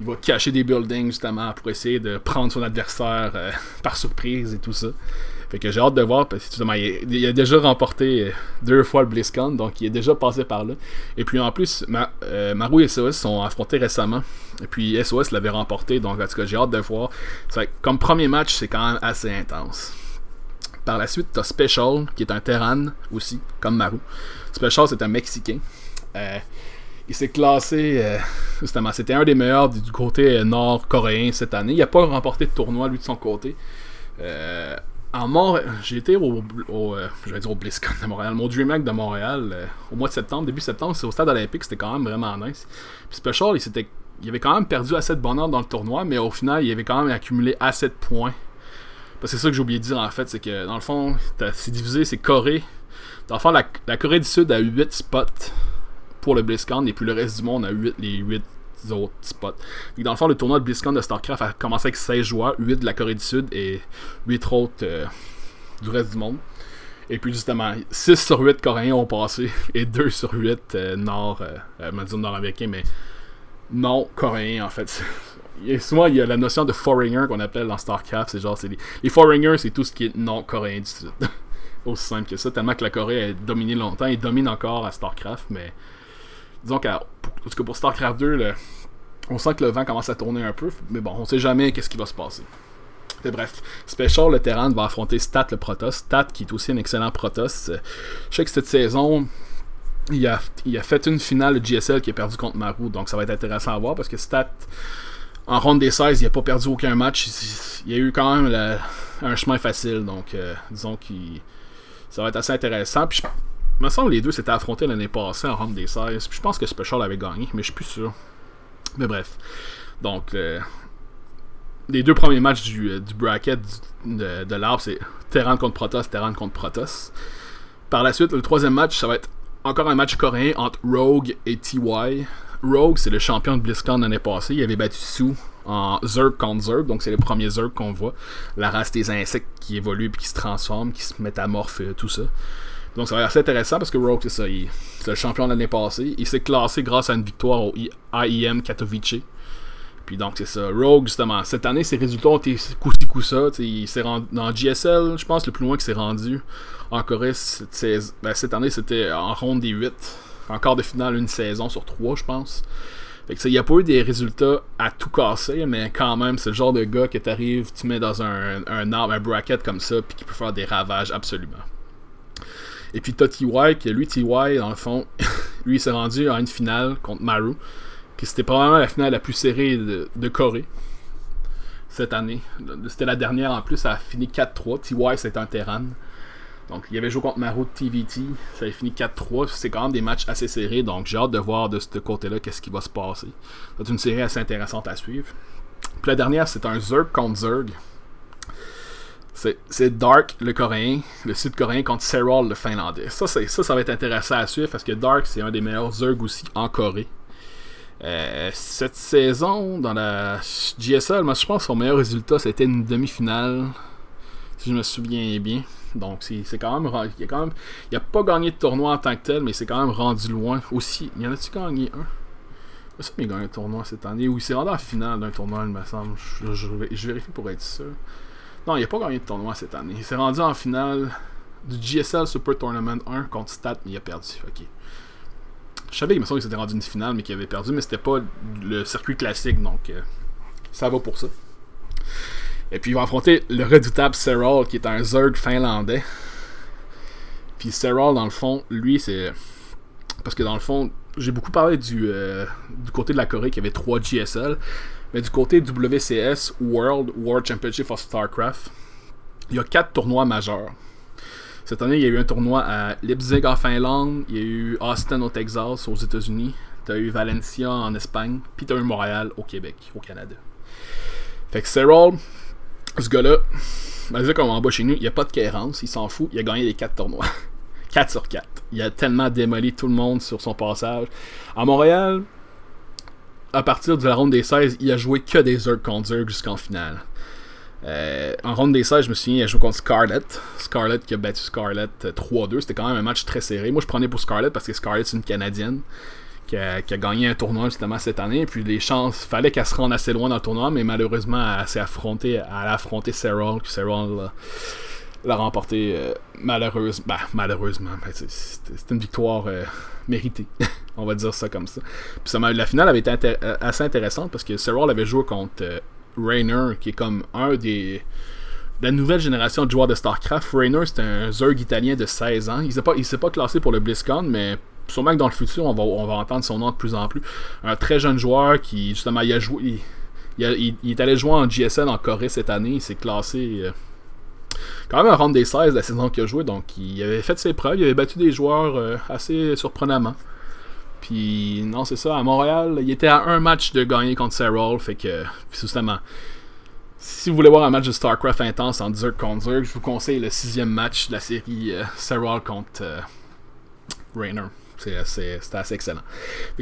il va cacher des buildings justement pour essayer de prendre son adversaire euh, par surprise et tout ça. Fait que j'ai hâte de voir, parce que il, a déjà remporté euh, deux fois le BlizzCon, donc il est déjà passé par là. Et puis en plus, euh, Maru et SOS sont affrontés récemment. Et puis SOS l'avait remporté, donc en tout cas j'ai hâte de voir. comme premier match, c'est quand même assez intense. Par la suite, t'as Special, qui est un Terran aussi, comme Maru. Special, c'est un Mexicain. Il s'est classé, justement, c'était un des meilleurs du, côté nord-coréen cette année. Il n'a pas remporté de tournoi, lui, de son côté. Euh, en Montréal, j'ai été au, euh, je vais dire au BlizzCon de Montréal, mon DreamHack de Montréal, euh, au mois de septembre, début septembre, c'est au stade olympique, c'était quand même vraiment nice. Puis Special, il, s'était, il avait quand même perdu assez de bonheur dans le tournoi, mais au final, il avait quand même accumulé assez de points. Parce que c'est ça que j'ai oublié de dire en fait, c'est que dans le fond, c'est divisé, c'est Corée. Dans le fond, la, Corée du Sud a 8 spots pour le BlizzCon, et puis le reste du monde a 8, les 8 autres spots. dans le fond, le tournoi de BlizzCon de StarCraft a commencé avec 16 joueurs, 8 de la Corée du Sud et 8 autres euh, du reste du monde. Et puis justement, 6 sur 8 Coréens ont passé et 2 sur 8 euh, nord, euh, euh nord-américains, mais non coréens en fait. souvent, il y a la notion de foreigner qu'on appelle dans StarCraft. C'est genre, c'est les, les foreigners, c'est tout ce qui est non coréen du Sud. Aussi simple que ça, tellement que la Corée a dominé longtemps et domine encore à StarCraft, mais disons que pour, pour StarCraft 2, on sent que le vent commence à tourner un peu, mais bon, on sait jamais qu'est-ce qui va se passer. Bref, Special, le Terran, va affronter Stat, le Protoss. Stat, qui est aussi un excellent Protoss. Je sais que cette saison, il a, il fait une finale de GSL qui a perdu contre Maru, donc ça va être intéressant à voir parce que Stat, en ronde des 16, il n'a pas perdu aucun match. Il, y a eu quand même un chemin facile, donc euh, disons que ça va être assez intéressant. Puis il me semble que les deux s'étaient affrontés l'année passée en ronde des 16. Puis je pense que Special avait gagné, mais je suis plus sûr. Mais bref. Donc, euh, les deux premiers matchs du, euh, bracket de, de l'arbre, c'est Terran contre Protoss, Terran contre Protoss. Par la suite, le troisième match, ça va être encore un match coréen entre Rogue et TY. Rogue, c'est le champion de BlizzCon l'année passée. Il avait battu Sue en Zerg contre Zerg, donc c'est le premier Zerg qu'on voit. La race des insectes qui évolue puis qui se transforme, qui se métamorphe, euh, tout ça. Donc ça va être assez intéressant parce que Rogue, c'est ça, c'est le champion de l'année passée. Il s'est classé grâce à une victoire au IEM Katowice. Puis donc c'est ça. Rogue, justement, cette année, ses résultats ont été coup-ci coup-ça. Il s'est rendu dans GSL, je pense, le plus loin qu'il s'est rendu en Corée cette, ben, année, c'était en ronde des 8. Encore de finale, une saison sur 3, je pense. Fait que il n'y a pas eu des résultats à tout casser, mais quand même, c'est le genre de gars que t'arrives, tu mets dans un, un arbre, un bracket comme ça, puis qui peut faire des ravages absolument. Et puis t'as TY, qui lui, TY, dans le fond, lui, il s'est rendu à une finale contre Maru. Puis c'était probablement la finale la plus serrée de, Corée cette année. C'était la dernière en plus, ça a fini 4-3. TY, c'est un Terran. Donc, il avait joué contre Maru de TVT, ça a fini 4-3. C'est quand même des matchs assez serrés, donc j'ai hâte de voir de ce côté-là qu'est-ce qui va se passer. C'est une série assez intéressante à suivre. Puis la dernière, c'est un Zerg contre Zerg. C'est Dark, le coréen, le sud-coréen contre Serral, le finlandais. Ça, ça, ça va être intéressant à suivre parce que Dark, c'est un des meilleurs Zerg aussi en Corée. Euh, cette saison, dans la GSL, moi, je pense que son meilleur résultat, c'était une demi-finale, si je me souviens bien. Donc, c'est quand même. Il a. Il a pas gagné de tournoi en tant que tel, mais c'est quand même rendu loin. Aussi, il y en a-tu gagné un? Je sais qu'il a gagné un tournoi cette année, ou il s'est rendu en finale d'un tournoi, il me semble. Je, je vérifie pour être sûr. Non, il n'a pas gagné de tournoi cette année. Il s'est rendu en finale du GSL Super Tournament 1 contre Stat, mais il a perdu. Ok. Je savais qu'il me semble qu'il s'était rendu une finale, mais qu'il avait perdu, mais c'était pas le circuit classique, donc euh, ça va pour ça. Et puis il va affronter le redoutable Serral, qui est un Zerg finlandais. Puis Serral, dans le fond, lui, c'est. Parce que dans le fond, j'ai beaucoup parlé du, euh, du côté de la Corée qui avait 3 GSL, mais du côté WCS World World Championship of StarCraft, il y a 4 tournois majeurs. Cette année, il y a eu un tournoi à Leipzig en Finlande, il y a eu Austin au Texas aux États-Unis, t'as eu Valencia en Espagne, puis t'as eu Montréal au Québec, au Canada. Fait que Cyril, ce gars-là, ben, comme en bas chez nous, il n'y a pas de carence, il s'en fout, il a gagné les 4 tournois. 4 sur 4. Il a tellement démoli tout le monde sur son passage. À Montréal, à partir de la ronde des 16, il a joué que des Zerg contre Zerg jusqu'en finale. Euh, en ronde des 16, je me souviens, il a joué contre Scarlett. Scarlett qui a battu Scarlett 3-2. C'était quand même un match très serré. Moi, je prenais pour Scarlett parce que Scarlett, c'est une Canadienne qui a, gagné un tournoi justement cette année. Puis les chances, fallait qu'elle se rende assez loin dans le tournoi, mais malheureusement, elle s'est affrontée, elle a affronté Serral. Serral l'a remporté euh, malheureusement. Bah, malheureusement. Ben, c'est une victoire euh, méritée. On va dire ça comme ça. Puis ça la finale avait été euh, assez intéressante parce que Serral avait joué contre Rainer, qui est comme un des. La nouvelle génération de joueurs de StarCraft, Rainer, c'est un Zerg italien de 16 ans. Il ne s'est pas, classé pour le BlizzCon, mais sûrement que dans le futur, on va, on va entendre son nom de plus en plus. Un très jeune joueur qui, justement, il a joué. Il, est allé jouer en GSL en Corée cette année. Il s'est classé quand même un round des 16 la saison qu'il a joué, donc il avait fait ses preuves, il avait battu des joueurs euh, assez surprenamment. Puis non, c'est ça, à Montréal, il était à un match de gagner contre Serral, fait que, justement, si vous voulez voir un match de StarCraft intense en Zerg contre Zerg, je vous conseille le sixième match de la série euh, contre euh, Rainer. C'était assez excellent.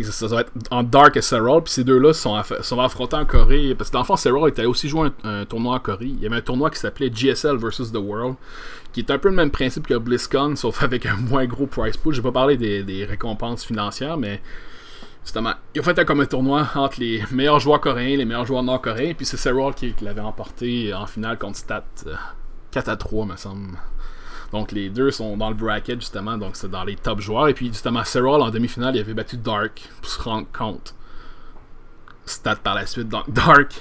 Ça, va être en Dark et Serral. Puis ces deux-là sont, sont affrontés en Corée. Parce que dans le fond, Serral était aussi joué un, tournoi en Corée. Il y avait un tournoi qui s'appelait GSL vs. The World. Qui est un peu le même principe que BlizzCon, sauf avec un moins gros price pool. J'ai pas parlé des, récompenses financières, mais justement, ils ont fait comme un tournoi entre les meilleurs joueurs coréens les meilleurs joueurs nord-coréens. Puis c'est Serral qui, l'avait emporté en finale contre Stat 4 euh, à 3, me semble. Donc les deux sont dans le bracket justement, donc c'est dans les top joueurs. Et puis justement, Serral en demi-finale, il avait battu Dark pour se rendre compte. Stat par la suite. Donc Dark,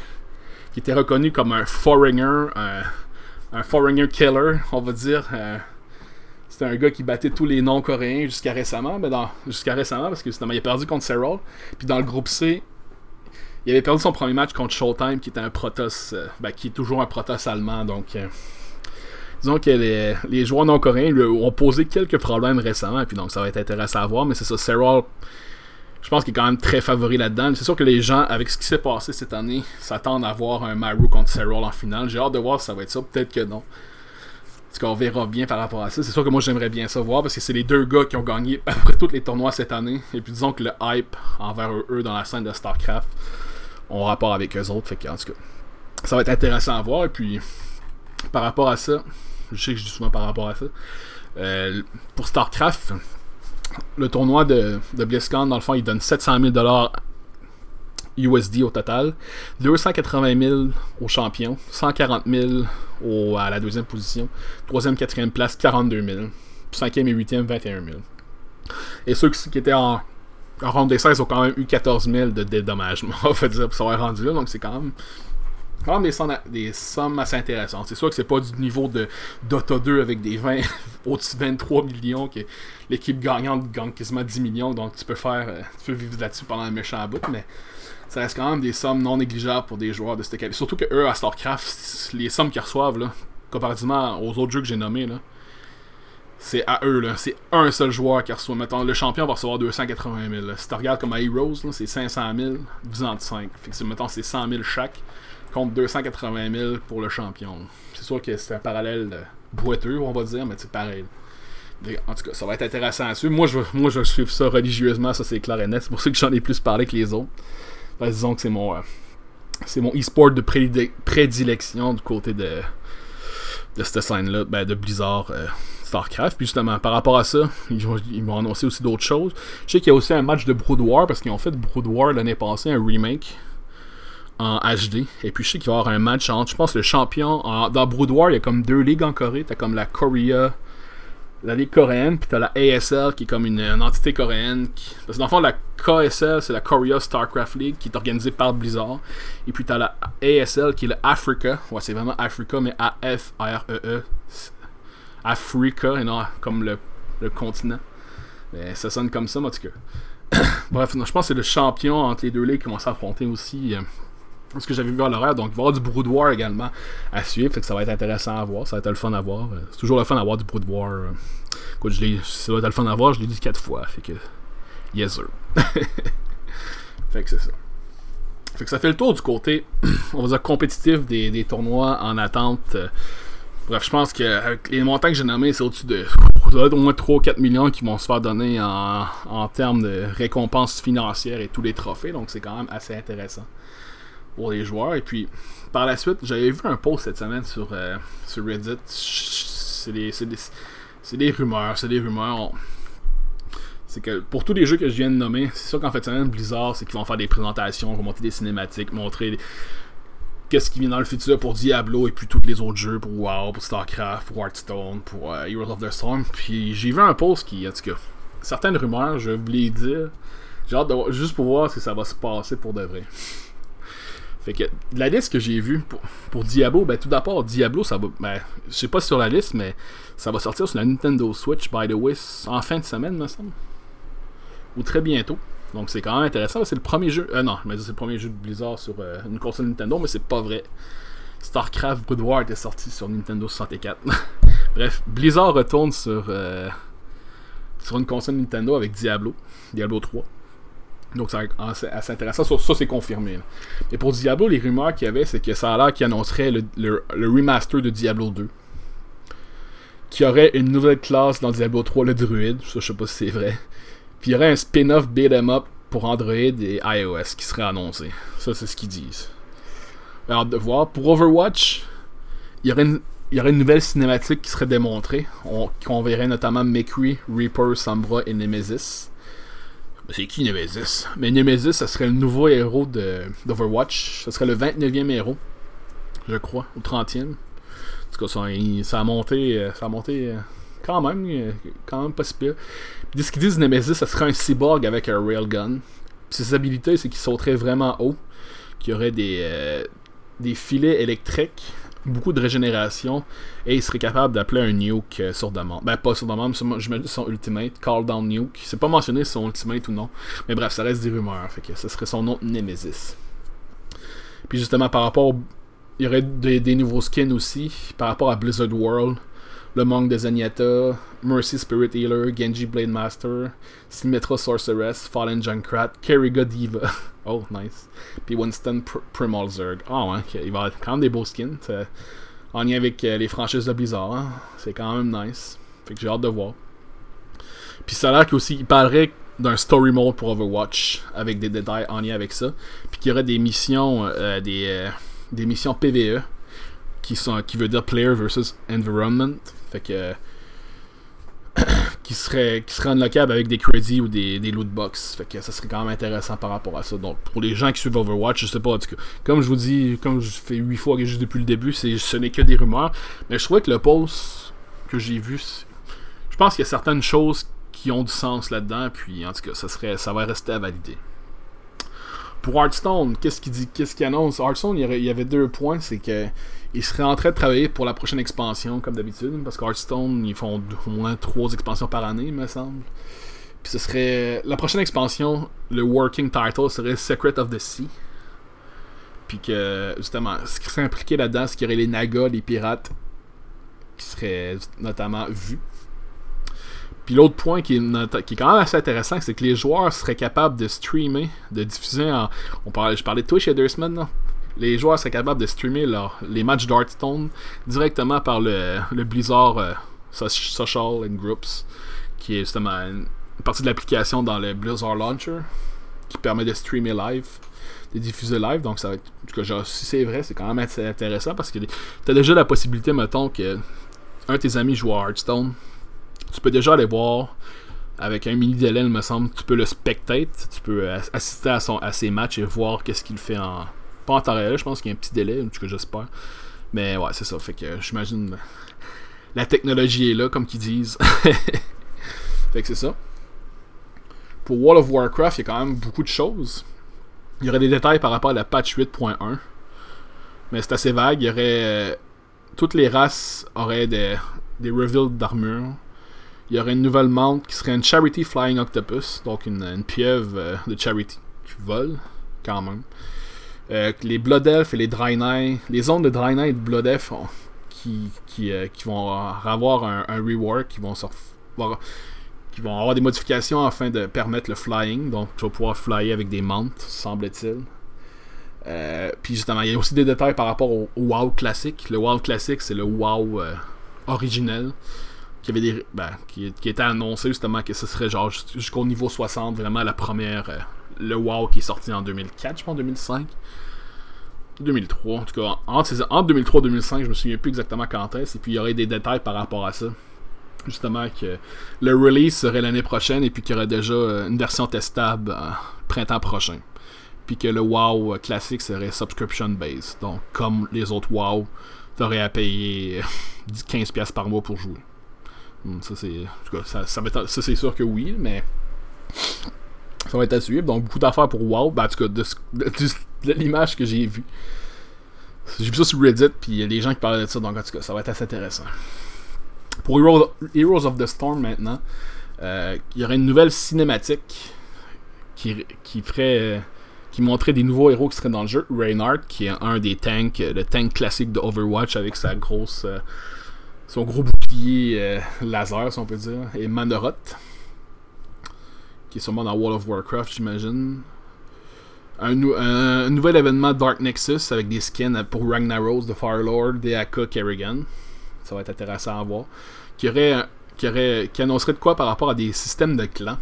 qui était reconnu comme un foreigner, un, foreigner killer, on va dire. Euh, c'était un gars qui battait tous les non-coréens jusqu'à récemment, mais dans, jusqu'à récemment parce que justement il a perdu contre Serral. Puis dans le groupe C, il avait perdu son premier match contre Showtime, qui était un Protoss, euh, ben, qui est toujours un Protoss allemand, donc. Euh, disons que les, joueurs non-coréens ont posé quelques problèmes récemment, et puis donc ça va être intéressant à voir, mais c'est ça, Serral, je pense qu'il est quand même très favori là-dedans. C'est sûr que les gens, avec ce qui s'est passé cette année, s'attendent à voir un Maru contre Serral en finale. J'ai hâte de voir si ça va être ça, peut-être que non. Parce qu'on verra bien par rapport à ça. C'est sûr que moi j'aimerais bien ça voir parce que c'est les deux gars qui ont gagné après tous les tournois cette année. Et puis disons que le hype envers eux dans la scène de StarCraft ont rapport avec eux autres. Fait que, en tout cas, ça va être intéressant à voir. Et puis par rapport à ça, je sais que je dis souvent par rapport à ça. Euh, pour StarCraft, le tournoi de, de BlizzCon, dans le fond, il donne 700 000 USD au total, 280 000 au champion, 140 000 à la deuxième position, troisième, quatrième place, 42 000, cinquième et huitième, 21 000. Et ceux qui étaient en, en ronde des 16 ont quand même eu 14 000 de dédommagement, on va dire, pour s'avoir rendu là, donc c'est quand même quand même des sommes, assez intéressantes. C'est sûr que c'est pas du niveau de Dota 2 avec des 20 au-dessus de 23 millions que l'équipe gagnante gagne quasiment 10 millions, donc tu peux faire euh, tu peux vivre là-dessus pendant un méchant bout, mais ça reste quand même des sommes non négligeables pour des joueurs de cette équipe. Surtout que eux à StarCraft, les sommes qu'ils reçoivent là, comparativement aux autres jeux que j'ai nommés là, c'est à eux, là. C'est un seul joueur qui reçoit. Mettons, le champion va recevoir 280 000. Si tu regardes comme à Heroes, c'est 500 000 divisé 5. Fait que, c'est 100 000 chaque contre 280 000 pour le champion. C'est sûr que c'est un parallèle boiteux, on va dire, mais c'est pareil. En tout cas, ça va être intéressant à suivre. Moi, je, moi, je suis ça religieusement, ça c'est clair et net. C'est pour ça que j'en ai plus parlé que les autres. disons que c'est mon, euh, c'est mon e-sport de prédilection du côté de, de cette scène-là, ben, de Blizzard. Euh, StarCraft. Puis justement, par rapport à ça, ils vont annoncer aussi d'autres choses. Je sais qu'il y a aussi un match de Brood War parce qu'ils ont fait Brood War l'année passée, un remake en HD. Et puis je sais qu'il va y avoir un match entre, je pense, le champion. dans Brood War, il y a comme deux ligues en Corée. T'as comme la Korea, la ligue coréenne, puis t'as la ASL qui est comme une, entité coréenne. Parce que dans le fond, la KSL, c'est la Korea StarCraft League qui est organisée par Blizzard. Et puis t'as la ASL qui est le Africa. Ouais, c'est vraiment Africa, mais A-F-R-E-E. Africa, et non comme le, continent. Mais ça sonne comme ça, en tout cas. Bref, je pense que c'est le champion entre les deux ligues qui vont s'affronter aussi. Euh, ce que j'avais vu à l'horaire. Donc, il va y avoir du Brood War également à suivre. Fait que ça va être intéressant à voir. Ça va être le fun à voir. C'est toujours le fun d'avoir du Brood War. Écoute, je ça va être le fun à voir. Je l'ai dit quatre fois. Fait que. Yes, sir. fait que c'est ça. Fait que ça fait le tour du côté, on va dire, compétitif des, des tournois en attente. Bref, je pense qu'avec les montants que j'ai nommés, c'est au-dessus de au moins 3 ou 4 millions qui vont se faire donner en, en termes de récompenses financières et tous les trophées. Donc c'est quand même assez intéressant pour les joueurs. Et puis, par la suite, j'avais vu un post cette semaine sur, euh, sur Reddit. C'est des, des, des, rumeurs, c'est des rumeurs. C'est que pour tous les jeux que je viens de nommer, c'est sûr qu'en fait, semaine, Blizzard, c'est qu'ils vont faire des présentations, vont monter des cinématiques, montrer qu'est-ce qui vient dans le futur pour Diablo et puis tous les autres jeux pour WoW, pour StarCraft, pour Hearthstone, pour euh, Heroes of the Storm. Puis j'ai vu un post qui, en tout cas, certaines rumeurs, je voulais dire. J'ai hâte de juste pour voir si ça va se passer pour de vrai. Fait que la liste que j'ai vue pour, Diablo, ben tout d'abord, Diablo, ça va. Ben, je sais pas sur la liste, mais ça va sortir sur la Nintendo Switch, by the way, en fin de semaine, me semble. Ou très bientôt. Donc c'est quand même intéressant. C'est le premier jeu. Euh, non, mais c'est le premier jeu de Blizzard sur euh, une console Nintendo, mais c'est pas vrai. StarCraft Brood War était sorti sur Nintendo 64. Bref, Blizzard retourne sur, euh, sur une console Nintendo avec Diablo, Diablo 3. Donc c'est assez, intéressant. Ça, c'est confirmé. Et pour Diablo, les rumeurs qu'il y avait, c'est que ça a l'air annoncerait le, remaster de Diablo 2. Qu'il y aurait une nouvelle classe dans Diablo 3, le druide. Ça, je sais pas si c'est vrai. Puis il y aurait un spin-off beat'em up pour Android et iOS qui serait annoncé. Ça, c'est ce qu'ils disent. Alors, de voir. Pour Overwatch, il y aurait une, nouvelle cinématique qui serait démontrée. On, qu'on verrait notamment McCree, Reaper, Sombra et Nemesis. C'est qui Nemesis? Mais Nemesis, ça serait le nouveau héros d'Overwatch. Ça serait le 29e héros, je crois, ou 30e. En tout cas, ça, ça a monté, euh, ça a monté euh, quand même, euh, quand même pas si pire. Puis ce qu'ils disent Nemesis, ça serait un cyborg avec un railgun. Puis ses habilités, c'est qu'il sauterait vraiment haut, qu'il y aurait des, des filets électriques, beaucoup de régénération, et il serait capable d'appeler un nuke euh, sur. Ben, pas sur demande, je me son ultimate, Call Down Nuke. C'est pas mentionné son ultimate ou non. Mais bref, ça reste des rumeurs, fait que ce serait son nom Nemesis. Puis justement, par rapport. Il y aurait des nouveaux skins aussi, par rapport à Blizzard World le Monk de Zenyatta, Mercy Spirit Healer, Genji Blade Master, Symmetra Sorceress, Fallen Junkrat, Kerriga Diva. oh, nice. Puis Winston Pr Primal Zerg. Ah ouais, il va avoir quand même des beaux skins. En lien avec euh, les franchises de Blizzard. Hein. C'est quand même nice. Fait que j'ai hâte de voir. Puis ça a l'air qu'aussi, il parlerait d'un story mode pour Overwatch avec des détails en lien avec ça. Puis qu'il y aurait des missions, euh, des, euh, des missions PVE qui, sont, qui veut dire Player versus Environment. Fait que. qui serait qui serait unlockable avec des crédits ou des, des loot box. Fait que ça serait quand même intéressant par rapport à ça. Donc pour les gens qui suivent Overwatch, je sais pas en tout cas. Comme je vous dis, comme je fais 8 fois juste depuis le début, c'est ce n'est que des rumeurs. Mais je trouvais que le post que j'ai vu, je pense qu'il y a certaines choses qui ont du sens là-dedans. Puis en tout cas, ça serait ça va rester à valider. Pour Hearthstone, qu'est-ce qu'il dit, qu'est-ce qu'il annonce? Hearthstone, il y, avait deux points, c'est que il serait en train de travailler pour la prochaine expansion, comme d'habitude, parce qu'Hearthstone, ils font au moins trois expansions par année, il me semble. Puis ce serait. La prochaine expansion, le working title serait Secret of the Sea. Puis que, justement, ce qui serait impliqué là-dedans, c'est qu'il y aurait les Nagas, les pirates, qui seraient notamment vus. Puis l'autre point qui est, qui est, quand même assez intéressant, c'est que les joueurs seraient capables de streamer, de diffuser en. On parlait, je parlais de Twitch il y a deux semaines, non? Les joueurs seraient capables de streamer les matchs d'Hearthstone directement par le, Blizzard euh, Social and Groups, qui est justement une partie de l'application dans le Blizzard Launcher, qui permet de streamer live, de diffuser live. Donc, ça va être, cas, si c'est vrai, c'est quand même intéressant parce que tu as déjà la possibilité, mettons, que un de tes amis joue à Hearthstone. Tu peux déjà aller voir avec un mini délai, il me semble, tu peux le spectate, tu peux assister à, son, à ses matchs et voir qu'est-ce qu'il fait en, pas en temps réel, je pense qu'il y a un petit délai, en tout cas j'espère. Mais ouais, c'est ça. Fait que j'imagine la technologie est là, comme qu'ils disent. fait que c'est ça. Pour World of Warcraft, il y a quand même beaucoup de choses. Il y aurait des détails par rapport à la patch 8.1. Mais c'est assez vague. Il y aurait. Euh, toutes les races auraient des, des reveals d'armure. il y aurait une nouvelle mount qui serait une Charity Flying Octopus, donc une, pieuvre euh, de Charity qui vole, quand même. Euh, les Blood Elf et les Draenei, les zones de Draenei et de Blood Elf qui, qui, qui, vont avoir un, rework, qui vont, qui vont avoir des modifications afin de permettre le flying, donc tu vas pouvoir flyer avec des mounts, semble-t-il. puis justement, il y a aussi des détails par rapport au, WoW classique. Le WoW classique, c'est le WoW originel qui avait des ben, qui, était annoncé justement que ce serait genre jusqu'au niveau 60 vraiment la première euh, le WoW qui est sorti en 2004 je pense 2005 2003 en tout cas entre, 2003 et 2005 je me souviens plus exactement quand est-ce et puis il y aurait des détails par rapport à ça. Justement que le release serait l'année prochaine et puis qu'il y aurait déjà euh, une version testable euh, printemps prochain. Puis que le WoW classique serait subscription based donc comme les autres WoW t'aurais à payer 15$ par mois pour jouer ça, c'est. ça, ça, sûr que oui, mais. Ça va être à suivre. Donc, beaucoup d'affaires pour WoW. Ben, en tout cas, de, l'image que j'ai vue. J'ai vu ça sur Reddit, puis il y a des gens qui parlaient de ça. Donc, en tout cas, ça va être assez intéressant. Pour Heroes, of the Storm maintenant, euh, il y aurait une nouvelle cinématique qui, qui ferait. Euh, qui montrait des nouveaux héros qui seraient dans le jeu. Reinhardt, qui est un des tanks, le tank classique de Overwatch avec sa grosse. Euh, son gros bouclier euh, laser, si on peut dire, et Manoroth, qui est sûrement dans World of Warcraft, j'imagine. Un, nouvel événement Dark Nexus avec des skins pour Ragnaros de Firelord Aka Kerrigan. Ça va être intéressant à voir. Qui, aurait, qui, aurait, qui annoncerait de quoi par rapport à des systèmes de clans.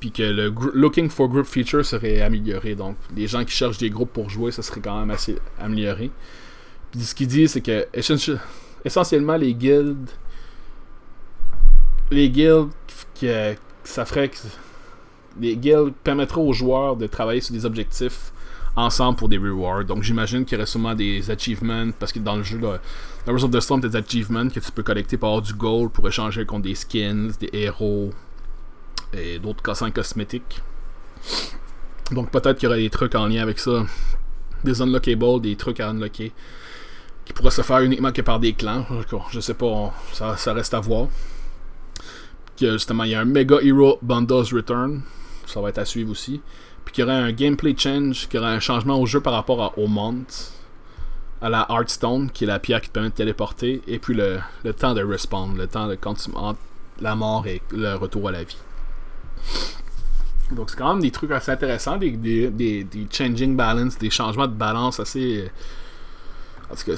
Puis que le Looking for Group feature serait amélioré. Donc, les gens qui cherchent des groupes pour jouer, ça serait quand même assez amélioré. Puis ce qu'il dit, c'est que essentiellement les guildes. Les guildes ça ferait que. Les permettraient aux joueurs de travailler sur des objectifs ensemble pour des rewards. Donc j'imagine qu'il y aurait sûrement des achievements, parce que dans le jeu, dans of the Storm, des achievements que tu peux collecter pour avoir du gold pour échanger contre des skins, des héros et d'autres cassins cosmétiques. Donc peut-être qu'il y aurait des trucs en lien avec ça. Des unlockables, des trucs à unlocker qui pourrait se faire uniquement que par des clans. Je sais pas, ça, reste à voir. justement, il y a un Mega Hero Bundles Return. Ça va être à suivre aussi. Puis qu'il y aurait un gameplay change, qu'il y aurait un changement au jeu par rapport à, au Mount, à la Heartstone, qui est la pierre qui te permet de téléporter, et puis le, temps de respawn, le temps de quand tu, la mort et le retour à la vie. Donc c'est quand même des trucs assez intéressants, des, des changing balance, des changements de balance assez parce que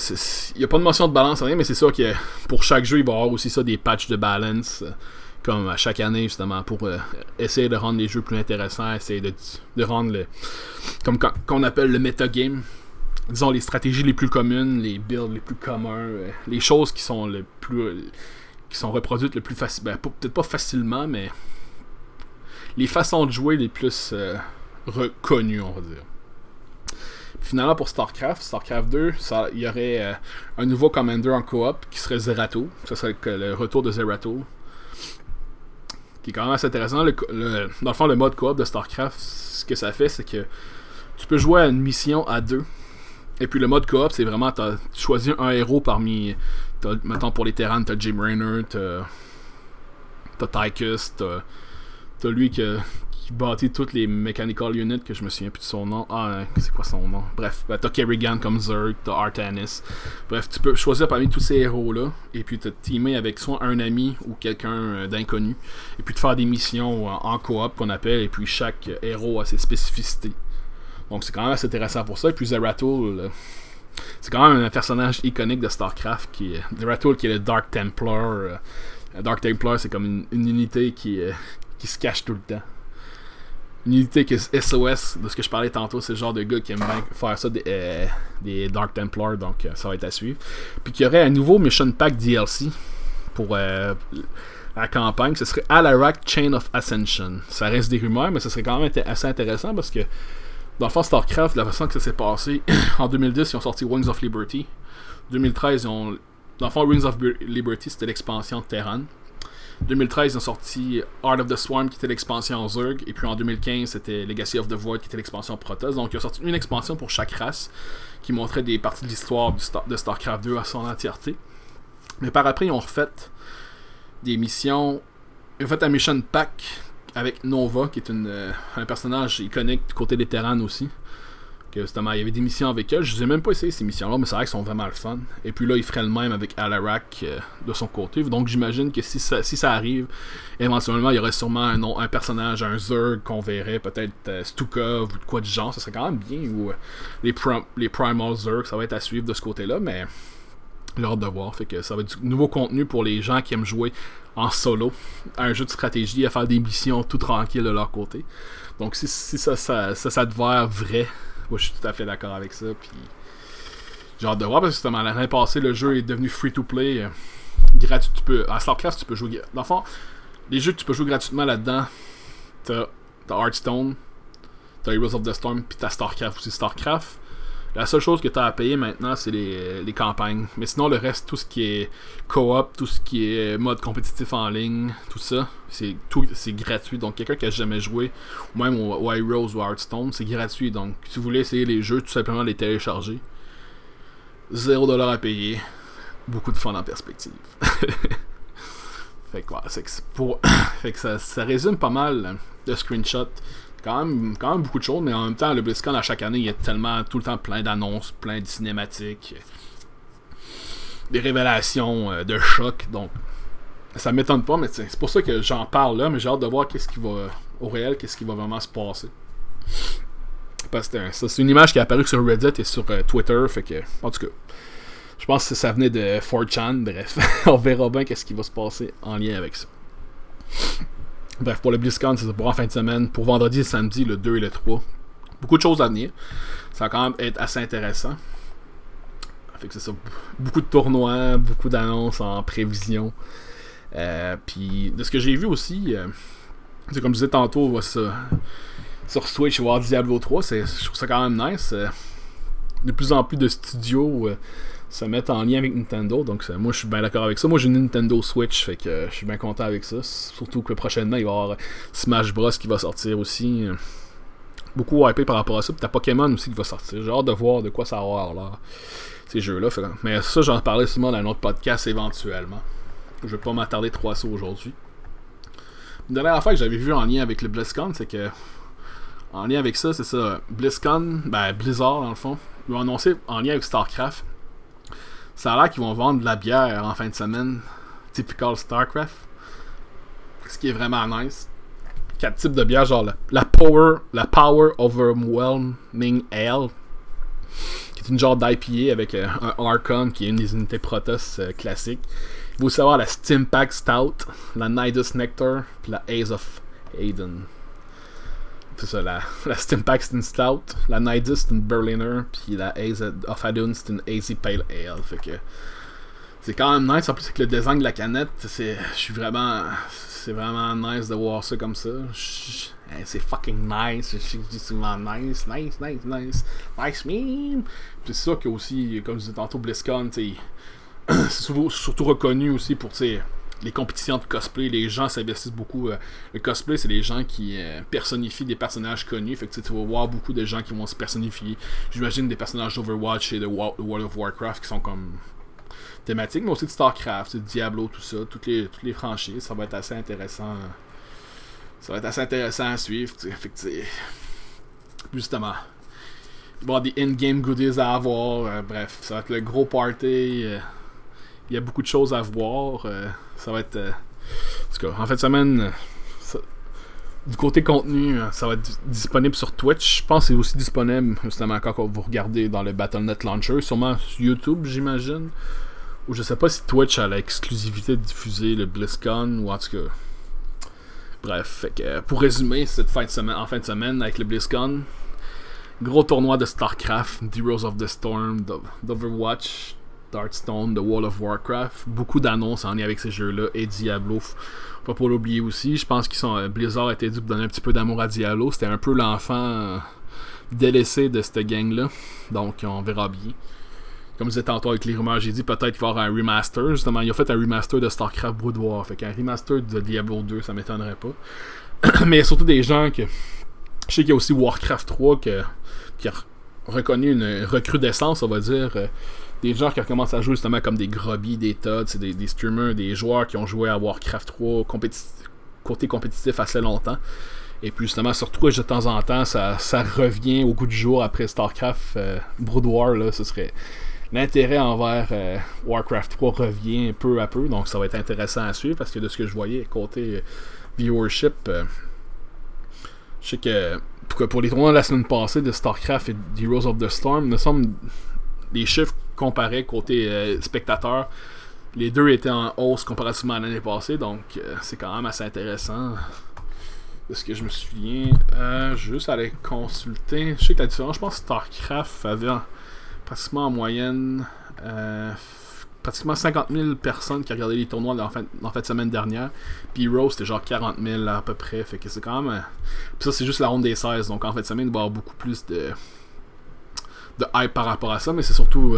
il n'y a pas de notion de balance, rien, mais c'est sûr que pour chaque jeu, il va y avoir aussi ça des patchs de balance, euh, comme à chaque année, justement, pour euh, essayer de rendre les jeux plus intéressants, essayer de, de rendre le. Comme qu'on appelle le metagame. Disons les stratégies les plus communes, les builds les plus communs, euh, les choses qui sont le plus. qui sont reproduites le plus facilement. Ben, peut-être pas facilement, mais. Les façons de jouer les plus reconnues, on va dire. Finalement, pour StarCraft, StarCraft 2, il y aurait euh, un nouveau commander en coop qui serait Zerato. Ce serait le retour de Zerato. Qui est quand même assez intéressant. Dans le fond, le mode coop de StarCraft, ce que ça fait, c'est que tu peux jouer à une mission à deux. Et puis le mode coop, c'est vraiment, tu choisi un héros parmi. Mettons pour les terrains, t'as Jim Raynor, t'as. T'as Tychus, t'as lui que bâti toutes les mechanical units que je me souviens plus de son nom. Ah, c'est quoi son nom? Bref, ben, t'as Kerrigan comme Zerg, t'as Artanis. Bref, tu peux choisir parmi tous ces héros-là et puis te teamer avec soit un ami ou quelqu'un euh, d'inconnu et puis te faire des missions en, coop qu'on appelle et puis chaque héros a ses spécificités. Donc c'est quand même assez intéressant pour ça. Et puis Zeratul, euh, c'est quand même un personnage iconique de StarCraft qui est Zeratul qui est le Dark Templar. Euh, Dark Templar, c'est comme une, unité qui, qui se cache tout le temps une unité que SOS, de ce que je parlais tantôt, c'est le genre de gars qui aime bien faire ça des, euh, Dark Templars, donc euh, ça va être à suivre. Puis qu'il y aurait un nouveau Mission Pack DLC pour euh, la campagne, ce serait Alarak Chain of Ascension. Ça reste des rumeurs, mais ce serait quand même assez intéressant parce que dans le fond StarCraft, la façon que ça s'est passé, en 2010, ils ont sorti Wings of Liberty. 2013, ils ont. Dans le fond, Wings of Liberty, c'était l'expansion de Terran. 2013, ils ont sorti Art of the Swarm qui était l'expansion Zerg. Et puis en 2015, c'était Legacy of the Void qui était l'expansion Protoss. Donc ils ont sorti une expansion pour chaque race qui montrait des parties de l'histoire de StarCraft 2 à son entièreté. Mais par après, ils ont refait des missions. Ils ont fait un mission pack avec Nova, qui est une, euh, un personnage iconique du côté des Terran aussi. Que il y avait des missions avec elle. Je ne ai même pas essayé ces missions-là, mais c'est vrai qu'elles sont vraiment le fun. Et puis là, il ferait le même avec Alarak euh, de son côté. Donc j'imagine que si ça, arrive, éventuellement, il y aurait sûrement un, personnage, un Zerg qu'on verrait, peut-être euh, Stukov ou de quoi du genre. Ça serait quand même bien. Ou les, les Primal Zerg, ça va être à suivre de ce côté-là, mais j'ai hâte de voir. Fait que ça va être du nouveau contenu pour les gens qui aiment jouer en solo un jeu de stratégie, à faire des missions tout tranquilles de leur côté. Donc si, ça, ça, ça, ça devient vrai, moi je suis tout à fait d'accord avec ça. Puis j'ai hâte de voir parce que justement l'année passée le jeu est devenu free to play. Euh, gratuit. Tu peux, à StarCraft tu peux jouer. Dans le fond, les jeux que tu peux jouer gratuitement là-dedans, t'as Hearthstone, t'as Heroes of the Storm, puis t'as StarCraft aussi. StarCraft, la seule chose que tu as à payer maintenant, c'est les, campagnes. Mais sinon, le reste, tout ce qui est co-op, tout ce qui est mode compétitif en ligne, tout ça, c'est tout c'est gratuit. Donc, quelqu'un qui a jamais joué, ou même au, Heroes ou Hearthstone, c'est gratuit. Donc, si vous voulez essayer les jeux, tout simplement les télécharger. 0$ à payer. Beaucoup de fun en perspective. fait que, c'est pour... fait que ça, ça résume pas mal de screenshots quand même, quand même beaucoup de choses, mais en même temps, le BlizzCon à chaque année, il y a tellement tout le temps plein d'annonces, plein de cinématiques, des révélations euh, de choc, donc ça m'étonne pas, mais c'est pour ça que j'en parle là, mais j'ai hâte de voir qu'est-ce qui va au réel, qu'est-ce qui va vraiment se passer. Parce que c'est une image qui est apparue sur Reddit et sur euh, Twitter, fait que, en tout cas, je pense que ça venait de 4chan, bref, on verra bien qu'est-ce qui va se passer en lien avec ça. Bref, pour le BlizzCon, c'est pour en fin de semaine. Pour vendredi et samedi, le 2 et le 3. Beaucoup de choses à venir. Ça va quand même être assez intéressant. Fait que c'est ça. Beaucoup de tournois, beaucoup d'annonces en prévision. Euh, puis de ce que j'ai vu aussi, euh, c'est comme je disais tantôt, sur Switch, voir Diablo 3, je trouve ça quand même nice. Euh, de plus en plus de studios se mettre en lien avec Nintendo. Donc moi je suis bien d'accord avec ça. Moi j'ai une Nintendo Switch, fait que je suis bien content avec ça. Surtout que prochainement il va y avoir Smash Bros qui va sortir aussi. Beaucoup hypé par rapport à ça. Puis t'as Pokémon aussi qui va sortir. J'ai hâte de voir de quoi ça va avoir. Ces jeux-là. Mais ça j'en parlais souvent dans un autre podcast éventuellement. Je vais pas m'attarder trop à ça aujourd'hui. Une dernière affaire que j'avais vu en lien avec le BlizzCon, c'est que en lien avec ça, c'est ça. BlizzCon, ben Blizzard dans le fond, ils ont annoncé en lien avec StarCraft ça a l'air qu'ils vont vendre de la bière en fin de semaine. Typical StarCraft. Ce qui est vraiment nice. Quatre types de bière, genre la, Power, la Power Overwhelming Ale. Qui est une genre d'IPA avec euh, un Archon qui est une des unités Protoss euh, classiques. Il faut savoir la Stimpack Stout, la Nidus Nectar, puis la Ace of Aiden c'est ça, la, la Stimpack c'est une Stout, la Nidus c'est une Berliner, puis la Ace of Adun c'est une Easy Pale Ale. Fait que c'est quand même nice. En plus, avec le design de la canette, c'est, je suis vraiment, c'est vraiment nice de voir ça comme ça. C'est fucking nice. Je dis souvent nice, nice, nice, nice, nice meme. Puis c'est ça que aussi, comme je disais tantôt, BlizzCon, c'est surtout reconnu aussi pour, tu les compétitions de cosplay, les gens s'investissent beaucoup. Euh, le cosplay, c'est les gens qui euh, personnifient des personnages connus. Fait que tu vas voir beaucoup de gens qui vont se personnifier. J'imagine des personnages d'Overwatch et de World of Warcraft qui sont comme thématiques, mais aussi de StarCraft, de Diablo, tout ça, toutes les, toutes les franchises. Ça va être assez intéressant. Ça va être assez intéressant à suivre. Fait que justement. Il va y avoir des in-game goodies à avoir. Euh, bref, ça va être le gros party. Il y a beaucoup de choses à voir. Ça va être. Euh, en tout cas, en fin de semaine, du côté contenu, ça va être disponible sur Twitch. Je pense que c'est aussi disponible, justement, quand vous regardez dans le Battle.net Launcher. Sûrement sur YouTube, j'imagine. Ou je sais pas si Twitch a l'exclusivité de diffuser le BlizzCon, ou en tout cas. Bref, pour résumer, cette fin de semaine, en fin de semaine avec le BlizzCon, gros tournoi de StarCraft, Heroes of the Storm, d'Overwatch, Hearthstone, The Wall of Warcraft. Beaucoup d'annonces en lien avec ces jeux-là et Diablo. Pas l'oublier aussi. Je pense qu'ils sont. Euh, Blizzard a été dû pour donner un petit peu d'amour à Diablo. C'était un peu l'enfant euh, délaissé de cette gang-là. Donc on verra bien. Comme je disais tantôt avec les rumeurs, j'ai dit peut-être qu'il un remaster. Justement, il a fait un remaster de StarCraft Brood War. Fait qu'un remaster de Diablo 2, ça m'étonnerait pas. Mais surtout des gens que. Je sais qu'il y a aussi Warcraft 3 qui a reconnu une recrudescence, on va dire. Des gens qui recommencent à jouer justement comme des Grobby, des Todd, c'est des, des, streamers, des joueurs qui ont joué à Warcraft 3 côté compétitif assez longtemps. Et puis justement, sur Twitch de temps en temps, ça, ça revient au goût du jour après StarCraft euh, Brood War. Là, ce serait l'intérêt envers euh, Warcraft 3 revient peu à peu. Donc ça va être intéressant à suivre parce que de ce que je voyais côté euh, viewership, je sais que pour, pour les tournois de la semaine passée de StarCraft et Heroes of the Storm, me semble les chiffres comparés côté spectateurs les deux étaient en hausse comparativement à l'année passée, donc c'est quand même assez intéressant de ce que je me souviens. Euh, juste aller consulter. Je sais que la différence, je pense que StarCraft avait pratiquement en moyenne euh, pratiquement 50 000 personnes qui regardaient les tournois en fin, en semaine dernière. Puis Rose c'était genre 40 000 à peu près. Fait que c'est quand même. Euh, puis ça, c'est juste la ronde des 16. Donc en fait semaine, il va y avoir beaucoup plus de, de hype par rapport à ça. Mais c'est surtout.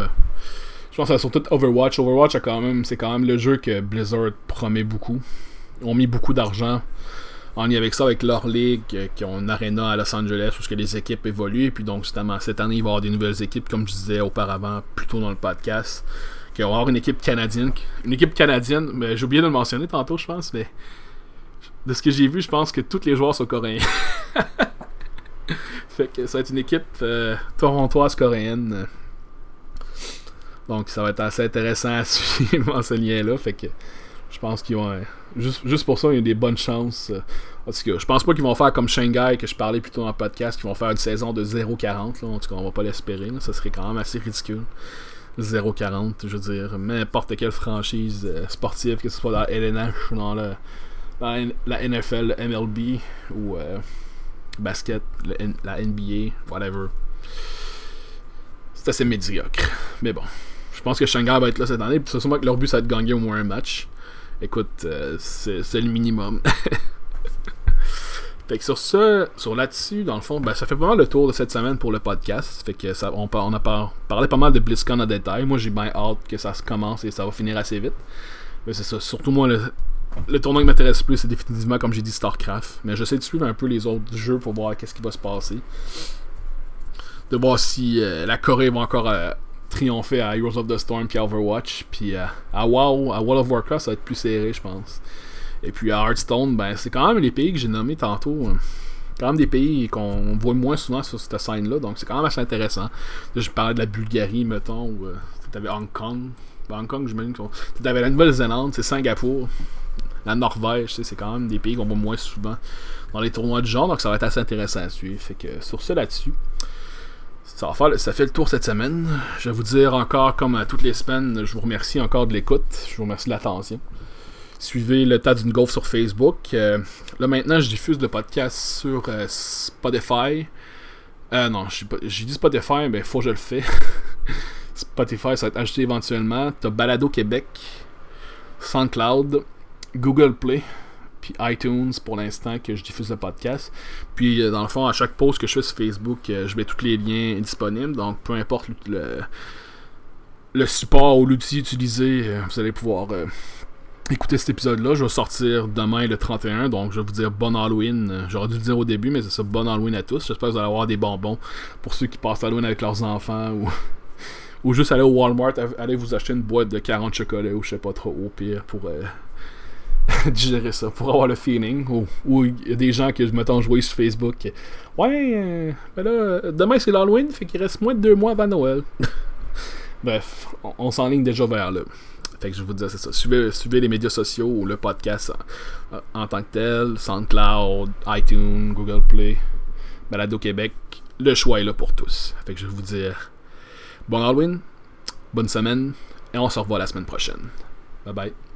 je pense que c'est surtout Overwatch. Overwatch, quand même, c'est quand même le jeu que Blizzard promet beaucoup. Ils ont mis beaucoup d'argent on y avec ça, avec leur ligue, euh, qui ont une arena à Los Angeles où les équipes évoluent. Et puis donc, justement, cette année, il va y avoir des nouvelles équipes, comme je disais auparavant, plus tôt dans le podcast. Qui va avoir une équipe canadienne. Une équipe canadienne, mais j'ai oublié de le mentionner tantôt, je pense, mais de ce que j'ai vu, je pense que tous les joueurs sont coréens. fait que ça va être une équipe euh, torontoise coréenne. Donc ça va être assez intéressant à suivre ce lien-là. Fait que je pense qu'ils vont. Juste, juste pour ça, il y a des bonnes chances. Euh, en tout cas, je pense pas qu'ils vont faire comme Shanghai, que je parlais plutôt dans le podcast, qu'ils vont faire une saison de 0-40. En tout cas, on va pas l'espérer. Ça serait quand même assez ridicule. 0-40, je veux dire. N'importe quelle franchise euh, sportive, que ce soit dans la LNH ou dans, la NFL, MLB ou euh, basket, la NBA, whatever. C'est assez médiocre. Mais bon. Je pense que Shanghai va être là cette année. Puis c'est sûrement que leur but, ça va être de gagner au moins un match. Écoute, euh, c'est le minimum. fait que sur ça, sur là-dessus, dans le fond, ben, ça fait pas mal le tour de cette semaine pour le podcast. Fait que ça, on, on a parlé pas mal de BlizzCon en détail. Moi, j'ai bien hâte que ça se commence et ça va finir assez vite. Mais c'est ça. Surtout moi, le, le tournoi qui m'intéresse plus, c'est définitivement, comme j'ai dit, StarCraft. Mais j'essaie de suivre un peu les autres jeux pour voir qu'est-ce qui va se passer. De voir si euh, la Corée va encore euh, triompher à Heroes of the Storm puis à Overwatch. Puis euh, à WoW, à World of Warcraft, ça va être plus serré, je pense. Et puis à Hearthstone, ben, c'est quand même les pays que j'ai nommés tantôt. Hein. Quand même des pays qu'on voit moins souvent sur cette scène-là, donc c'est quand même assez intéressant. Là, je parlais de la Bulgarie, mettons, ou t'avais Hong Kong. Ben, Hong Kong, j'imagine que t'avais la Nouvelle-Zélande, c'est Singapour, la Norvège, c'est quand même des pays qu'on voit moins souvent dans les tournois du genre, donc ça va être assez intéressant à suivre. Fait que sur ce là-dessus. Ça, ça fait le tour cette semaine. Je vais vous dire encore, comme à toutes les semaines, je vous remercie encore de l'écoute. Je vous remercie de l'attention. Suivez le tas d'une golf sur Facebook. Euh, là maintenant, je diffuse le podcast sur euh, Spotify. Euh, non, j'ai dit Spotify, mais faut que je le fais. Spotify, ça va être ajouté éventuellement. T'as Balado Québec, SoundCloud, Google Play puis iTunes pour l'instant que je diffuse le podcast. Puis euh, dans le fond, à chaque post que je fais sur Facebook, euh, je mets tous les liens disponibles. Donc peu importe le, le support ou l'outil utilisé, euh, vous allez pouvoir écouter cet épisode-là. Je vais sortir demain le 31, donc je vais vous dire bon Halloween. J'aurais dû le dire au début, mais c'est ça, bon Halloween à tous. J'espère que vous allez avoir des bonbons pour ceux qui passent Halloween avec leurs enfants ou, ou juste aller au Walmart, aller vous acheter une boîte de 40 chocolats ou je sais pas trop au pire pour digérer ça pour avoir le feeling. Ou il y a des gens que je m'attends jouer sur Facebook. Ouais, euh, ben là, demain c'est l'Halloween, fait qu'il reste moins de deux mois avant Noël. Bref, on, s'enligne déjà vers là. Fait que je vous dis, c'est ça. Suivez, suivez, les médias sociaux ou le podcast en, tant que tel, SoundCloud, iTunes, Google Play, Balado Québec. Le choix est là pour tous. Fait que je vais vous dire bon Halloween, bonne semaine, et on se revoit la semaine prochaine. Bye bye.